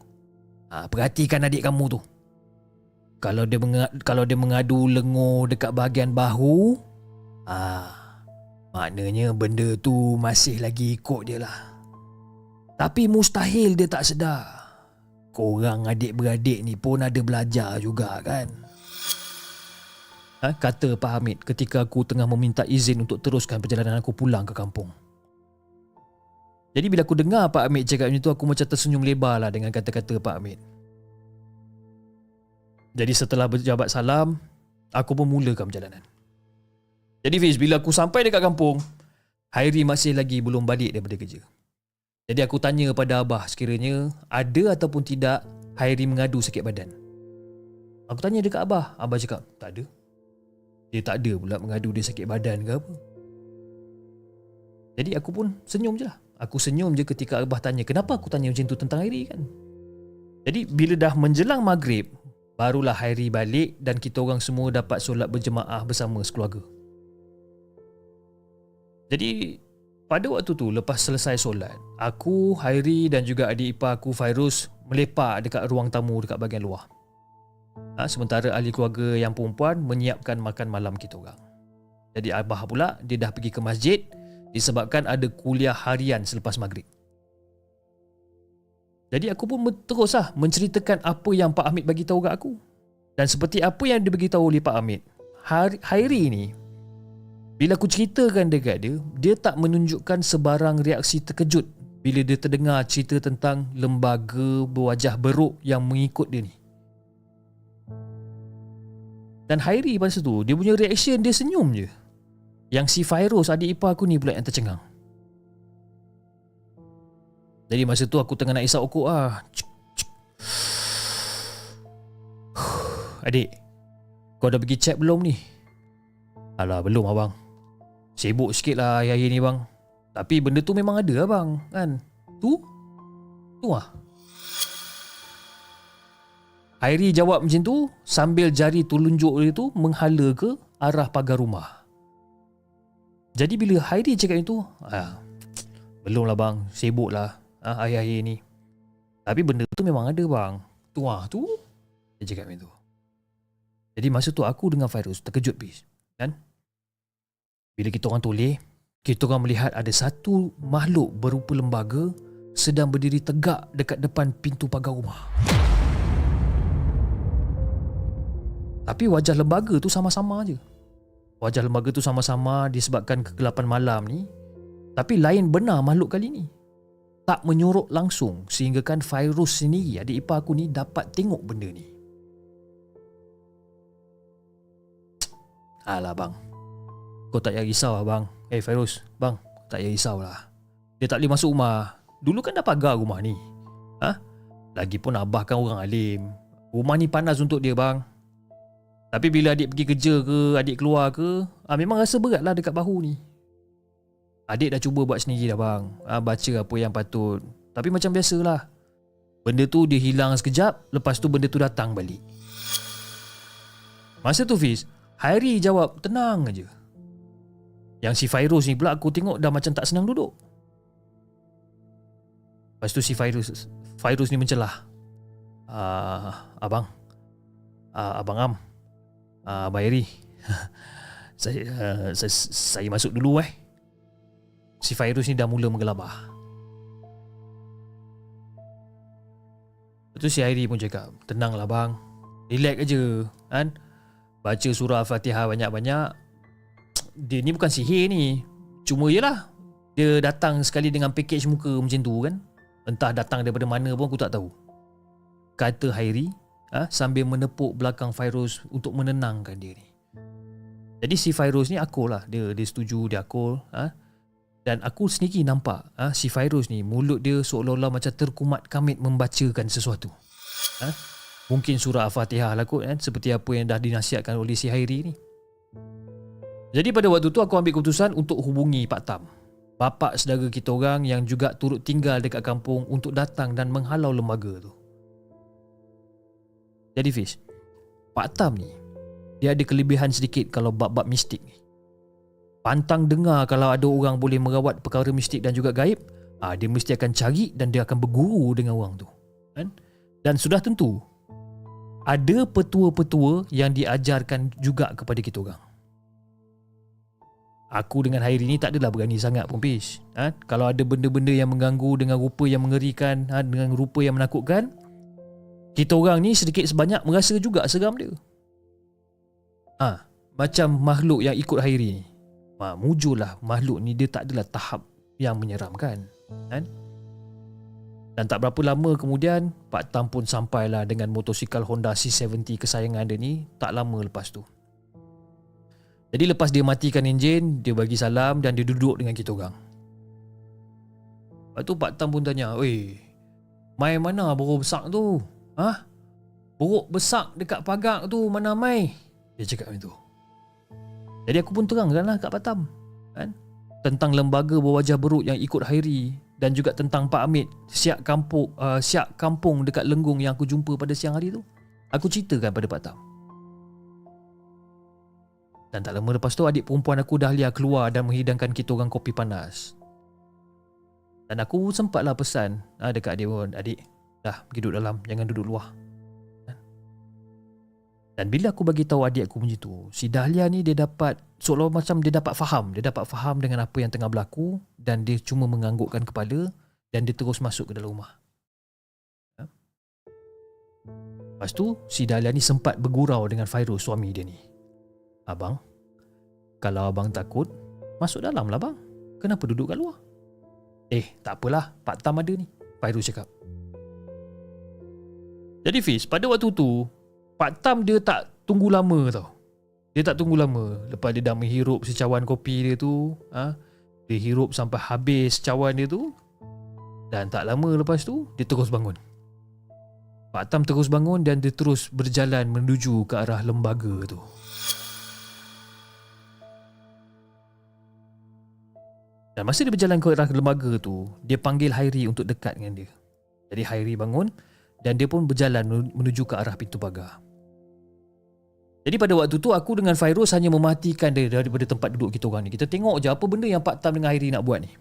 Speaker 1: Ha, perhatikan adik kamu tu. Kalau dia menga- kalau dia mengadu lengur dekat bahagian bahu, ah, maknanya benda tu masih lagi ikut dia lah. Tapi mustahil dia tak sedar. Korang adik-beradik ni pun ada belajar juga kan? Ha, kata Pak Hamid ketika aku tengah meminta izin untuk teruskan perjalanan aku pulang ke kampung. Jadi bila aku dengar Pak Amit cakap macam tu aku macam tersenyum lebar lah dengan kata-kata Pak Amit. Jadi setelah berjabat salam, aku pun mulakan perjalanan. Jadi Fiz, bila aku sampai dekat kampung, Hairi masih lagi belum balik daripada kerja. Jadi aku tanya pada Abah sekiranya ada ataupun tidak Hairi mengadu sakit badan. Aku tanya dekat Abah, Abah cakap tak ada. Dia tak ada pula mengadu dia sakit badan ke apa. Jadi aku pun senyum je lah. Aku senyum je ketika Abah tanya kenapa aku tanya macam tu tentang Hairi kan. Jadi bila dah menjelang maghrib, barulah Hairi balik dan kita orang semua dapat solat berjemaah bersama sekeluarga. Jadi pada waktu tu lepas selesai solat, aku, Hairi dan juga adik ipar aku Fairuz melepak dekat ruang tamu dekat bahagian luar. Ha, sementara ahli keluarga yang perempuan menyiapkan makan malam kita orang. Jadi Abah pula dia dah pergi ke masjid disebabkan ada kuliah harian selepas maghrib. Jadi aku pun teruslah menceritakan apa yang Pak Hamid bagi tahu kat aku. Dan seperti apa yang dia bagi tahu oleh Pak Hamid, Hairi ni bila aku ceritakan dekat dia, dia tak menunjukkan sebarang reaksi terkejut bila dia terdengar cerita tentang lembaga berwajah beruk yang mengikut dia ni. Dan Hairi pada situ, dia punya reaction dia senyum je. Yang si Fairuz adik ipar aku ni pula yang tercengang. Jadi masa tu aku tengah nak isap okok lah Adik Kau dah pergi check belum ni? Alah belum abang. Sibuk sikit lah akhir-akhir ni bang. Tapi benda tu memang ada abang Kan? Tu? Tu lah Airi jawab macam tu Sambil jari telunjuk dia tu Menghala ke arah pagar rumah jadi bila Heidi cakap itu, ah, belum lah bang, sibuk lah ah, akhir-akhir ni. Tapi benda tu memang ada bang. Tu ah tu, dia cakap macam tu. Jadi masa tu aku dengan Fairuz terkejut bis, kan? Bila kita orang toleh, kita orang melihat ada satu makhluk berupa lembaga sedang berdiri tegak dekat depan pintu pagar rumah. Tapi wajah lembaga tu sama-sama aje. Wajah lembaga tu sama-sama disebabkan kegelapan malam ni. Tapi lain benar makhluk kali ni. Tak menyorok langsung Sehingga kan Fairuz sendiri Adik ipar aku ni dapat tengok benda ni. Alah bang. Kau tak payah risau lah bang. Eh hey, Fairuz Bang Tak payah risau lah. Dia tak boleh masuk rumah. Dulu kan dah pagar rumah ni. Ha? Lagipun abah kan orang alim. Rumah ni panas untuk dia bang tapi bila adik pergi kerja ke, adik keluar ke, ah, memang rasa berat lah dekat bahu ni. Adik dah cuba buat sendiri dah bang. Ah, baca apa yang patut. Tapi macam biasalah. Benda tu dia hilang sekejap, lepas tu benda tu datang balik. Masa tu Fiz, Hairi jawab tenang aja. Yang si Fairuz ni pula aku tengok dah macam tak senang duduk. Lepas tu si Fairuz, Fairuz ni mencelah. Ah, abang, ah, abang Am, uh, Abang saya, uh, saya, saya masuk dulu eh. Si Fairuz ni dah mula menggelabah. Lepas tu si Airi pun cakap Tenanglah bang. Relax aja kan? Baca surah Al-Fatihah banyak-banyak. Dia ni bukan sihir ni. Cuma yelah dia datang sekali dengan package muka macam tu kan? Entah datang daripada mana pun aku tak tahu. Kata Hairi ha, sambil menepuk belakang Fairuz untuk menenangkan dia ni jadi si Fairuz ni akul lah dia, dia setuju dia akul ha? dan aku sendiri nampak ha, si Fairuz ni mulut dia seolah-olah macam terkumat kamit membacakan sesuatu ha? mungkin surah Al-Fatihah lah kot kan seperti apa yang dah dinasihatkan oleh si Hairi ni jadi pada waktu tu aku ambil keputusan untuk hubungi Pak Tam. Bapa saudara kita orang yang juga turut tinggal dekat kampung untuk datang dan menghalau lembaga tu. Jadi Fish, Pak Tam ni, dia ada kelebihan sedikit kalau bab-bab mistik ni. Pantang dengar kalau ada orang boleh merawat perkara mistik dan juga gaib, ah dia mesti akan cari dan dia akan berguru dengan orang tu. Kan? Dan sudah tentu, ada petua-petua yang diajarkan juga kepada kita orang. Aku dengan Hairi ni tak adalah berani sangat pun Fish ha? Kalau ada benda-benda yang mengganggu dengan rupa yang mengerikan ha? Dengan rupa yang menakutkan Kita orang ni sedikit sebanyak merasa juga seram dia ha? Macam makhluk yang ikut Hairi ni ha, Mujurlah makhluk ni dia tak adalah tahap yang menyeramkan kan? Dan tak berapa lama kemudian Pak Tam pun sampailah dengan motosikal Honda C70 kesayangan dia ni Tak lama lepas tu jadi lepas dia matikan enjin, dia bagi salam dan dia duduk dengan kita orang. Lepas tu Pak Tam pun tanya, Oi, mai mana buruk besar tu? Ha? Buruk besar dekat pagar tu mana mai? Dia cakap macam tu. Jadi aku pun terangkan lah kat Pak Tam. Kan? Tentang lembaga berwajah beruk yang ikut Hairi dan juga tentang Pak Amit siap kampung uh, siap kampung dekat Lenggung yang aku jumpa pada siang hari tu. Aku ceritakan pada Pak Tam. Dan tak lama lepas tu adik perempuan aku Dahlia keluar dan menghidangkan kita orang kopi panas. Dan aku sempatlah pesan ha, dekat dia pun, adik, dah pergi duduk dalam, jangan duduk luar. Ha? Dan bila aku bagi tahu adik aku macam tu, si Dahlia ni dia dapat seolah macam dia dapat faham, dia dapat faham dengan apa yang tengah berlaku dan dia cuma menganggukkan kepala dan dia terus masuk ke dalam rumah. Ha? Lepas tu, si Dahlia ni sempat bergurau dengan Fairuz suami dia ni. Abang, kalau abang takut, masuk dalam lah bang. Kenapa duduk kat luar? Eh, tak apalah. Pak Tam ada ni. Fairuz cakap. Jadi Fiz, pada waktu tu, Pak Tam dia tak tunggu lama tau. Dia tak tunggu lama. Lepas dia dah menghirup secawan kopi dia tu, ha? dia hirup sampai habis cawan dia tu. Dan tak lama lepas tu, dia terus bangun. Pak Tam terus bangun dan dia terus berjalan menuju ke arah lembaga tu. Dan masa dia berjalan ke arah lembaga tu, dia panggil Hairi untuk dekat dengan dia. Jadi Hairi bangun dan dia pun berjalan menuju ke arah pintu pagar. Jadi pada waktu tu aku dengan Fairuz hanya mematikan dia daripada tempat duduk kita orang ni. Kita tengok je apa benda yang Pak Tam dengan Hairi nak buat ni.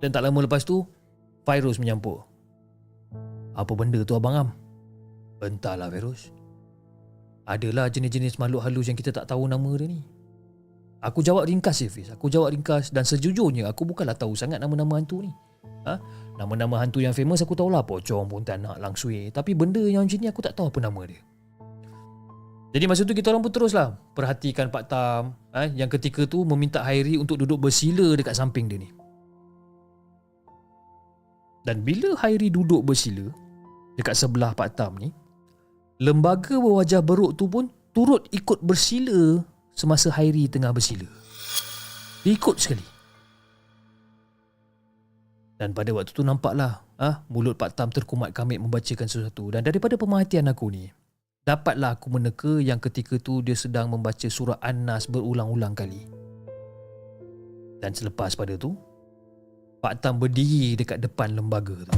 Speaker 1: Dan tak lama lepas tu, Fairuz menyampur. Apa benda tu Abang Am? Bentarlah Fairuz. Adalah jenis-jenis makhluk halus yang kita tak tahu nama dia ni. Aku jawab ringkas je Fiz. Aku jawab ringkas dan sejujurnya aku bukanlah tahu sangat nama-nama hantu ni. Ha? Nama-nama hantu yang famous aku tahulah pocong, pontianak, langsui. Tapi benda yang macam ni aku tak tahu apa nama dia. Jadi masa tu kita orang pun teruslah perhatikan Pak Tam ha? yang ketika tu meminta Hairi untuk duduk bersila dekat samping dia ni. Dan bila Hairi duduk bersila dekat sebelah Pak Tam ni, lembaga berwajah beruk tu pun turut ikut bersila semasa Hairi tengah bersila. Ikut sekali. Dan pada waktu tu nampaklah ah mulut Pak Tam terkumat kamit membacakan sesuatu dan daripada pemerhatian aku ni dapatlah aku meneka yang ketika tu dia sedang membaca surah An-Nas berulang-ulang kali. Dan selepas pada tu Pak Tam berdiri dekat depan lembaga tu.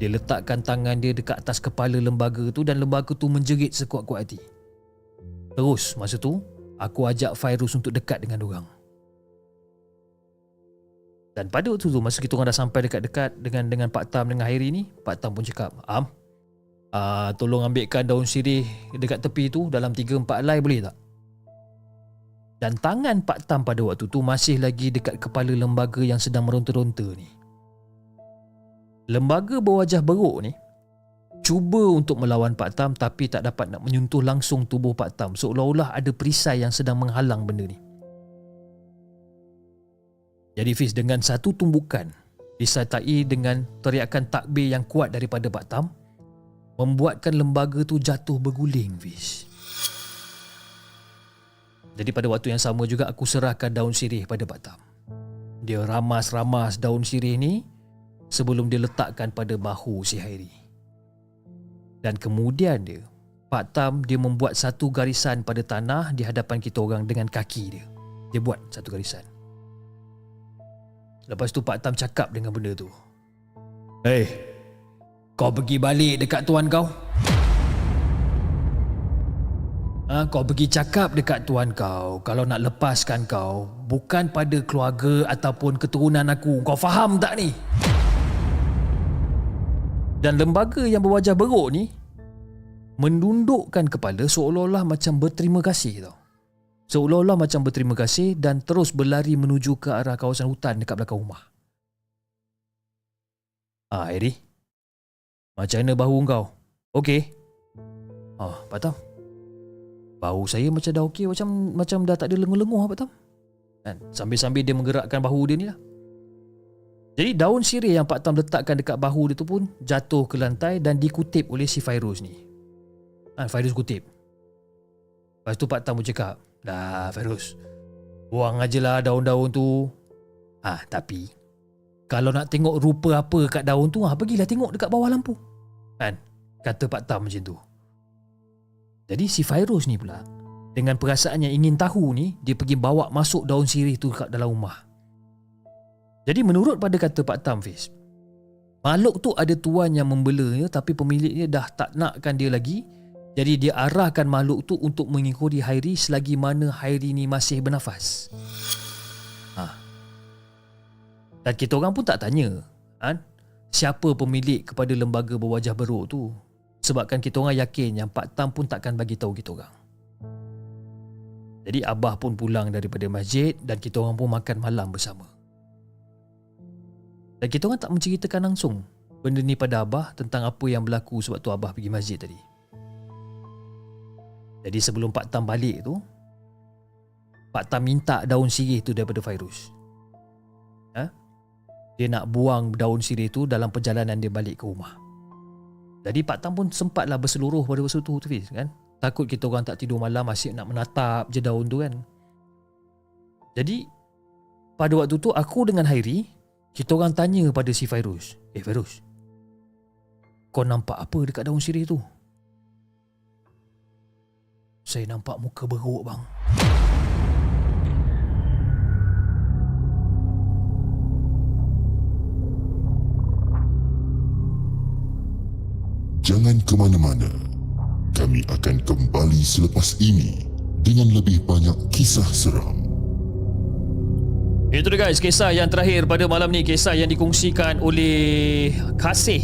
Speaker 1: Dia letakkan tangan dia dekat atas kepala lembaga tu dan lembaga tu menjerit sekuat-kuat hati. Terus masa tu, aku ajak Fairuz untuk dekat dengan orang. Dan pada waktu tu, masa kita orang dah sampai dekat-dekat dengan dengan Pak Tam dengan Hairi ni, Pak Tam pun cakap, Am, uh, tolong ambilkan daun sirih dekat tepi tu dalam 3-4 helai boleh tak? Dan tangan Pak Tam pada waktu tu masih lagi dekat kepala lembaga yang sedang meronta-ronta ni. Lembaga berwajah beruk ni cuba untuk melawan Pak Tam tapi tak dapat nak menyentuh langsung tubuh Pak Tam seolah-olah ada perisai yang sedang menghalang benda ni. Jadi Fiz dengan satu tumbukan disertai dengan teriakan takbir yang kuat daripada Pak Tam membuatkan lembaga tu jatuh berguling Fiz. Jadi pada waktu yang sama juga aku serahkan daun sirih pada Pak Tam. Dia ramas-ramas daun sirih ni sebelum dia letakkan pada bahu si Hairi. Dan kemudian dia, Pak Tam dia membuat satu garisan pada tanah di hadapan kita orang dengan kaki dia. Dia buat satu garisan. Lepas tu Pak Tam cakap dengan benda tu. Hey, kau pergi balik dekat tuan kau. Ha, kau pergi cakap dekat tuan kau kalau nak lepaskan kau bukan pada keluarga ataupun keturunan aku. Kau faham tak ni? Dan lembaga yang berwajah beruk ni menundukkan kepala seolah-olah macam berterima kasih tau. Seolah-olah macam berterima kasih dan terus berlari menuju ke arah kawasan hutan dekat belakang rumah. Ah, Eri. Macam mana bahu kau? Okey. Ah, Pak Tam. Bahu saya macam dah okey, macam macam dah tak ada lenguh-lenguh Pak Tam. Kan? Sambil-sambil dia menggerakkan bahu dia ni lah. Jadi daun sirih yang Pak Tam letakkan dekat bahu dia tu pun jatuh ke lantai dan dikutip oleh si Fairuz ni. Ha, Fairuz kutip. Lepas tu Pak Tam pun cakap, Dah Fairuz, buang aje lah daun-daun tu. Ah, ha, tapi kalau nak tengok rupa apa kat daun tu, ha, pergilah tengok dekat bawah lampu. Kan? Kata Pak Tam macam tu. Jadi si Fairuz ni pula, dengan perasaan yang ingin tahu ni, dia pergi bawa masuk daun sirih tu kat dalam rumah. Jadi menurut pada kata Pak Tam Fiz, makhluk tu ada tuan yang membelanya tapi pemiliknya dah tak nakkan dia lagi. Jadi dia arahkan makhluk tu untuk mengikuti Hairi selagi mana Hairi ni masih bernafas. Ha. Dan kita orang pun tak tanya kan, siapa pemilik kepada lembaga berwajah beruk tu. Sebabkan kita orang yakin yang Pak Tam pun takkan bagi tahu kita orang. Jadi Abah pun pulang daripada masjid dan kita orang pun makan malam bersama. Dan kita orang tak menceritakan langsung benda ni pada Abah tentang apa yang berlaku sebab tu Abah pergi masjid tadi. Jadi sebelum Pak Tam balik tu, Pak Tam minta daun sirih tu daripada Fairuz. Ha? Dia nak buang daun sirih tu dalam perjalanan dia balik ke rumah. Jadi Pak Tam pun sempatlah berseluruh pada waktu tu, tu kan? Takut kita orang tak tidur malam asyik nak menatap je daun tu kan. Jadi pada waktu tu aku dengan Hairi kita orang tanya pada si Fairuz. Eh Fairuz, kau nampak apa dekat daun sirih tu? Saya nampak muka beruk bang.
Speaker 2: Jangan ke mana-mana. Kami akan kembali selepas ini dengan lebih banyak kisah seram.
Speaker 1: Itu dia guys, kisah yang terakhir pada malam ni Kisah yang dikongsikan oleh Kasih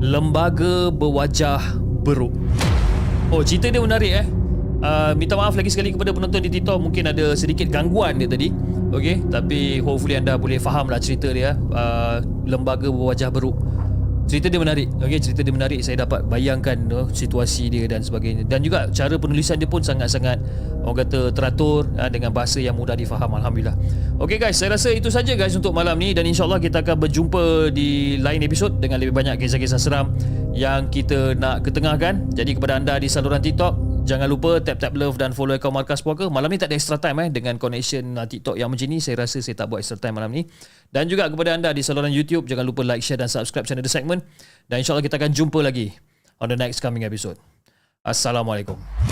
Speaker 1: Lembaga Berwajah Beruk Oh, cerita dia menarik eh. Uh, Minta maaf lagi sekali kepada penonton di TikTok Mungkin ada sedikit gangguan dia tadi. Okay, tapi hopefully anda boleh faham lah cerita dia uh, Lembaga Berwajah Beruk Cerita dia menarik. Okay, Cerita dia menarik. Saya dapat bayangkan uh, Situasi dia dan sebagainya. Dan juga cara penulisan dia pun sangat-sangat Orang kata teratur uh, Dengan bahasa yang mudah difaham Alhamdulillah. Okay guys Saya rasa itu saja guys Untuk malam ni. Dan insyaAllah kita akan berjumpa Di lain episod Dengan lebih banyak kisah-kisah seram Yang kita nak ketengahkan. Jadi kepada anda di saluran TikTok Jangan lupa tap-tap love dan follow akaun Markas Puaka. Malam ni tak ada extra time eh dengan connection uh, TikTok yang macam ni. Saya rasa saya tak buat extra time malam ni. Dan juga kepada anda di saluran YouTube, jangan lupa like, share dan subscribe channel The Segment. Dan insyaAllah kita akan jumpa lagi on the next coming episode. Assalamualaikum.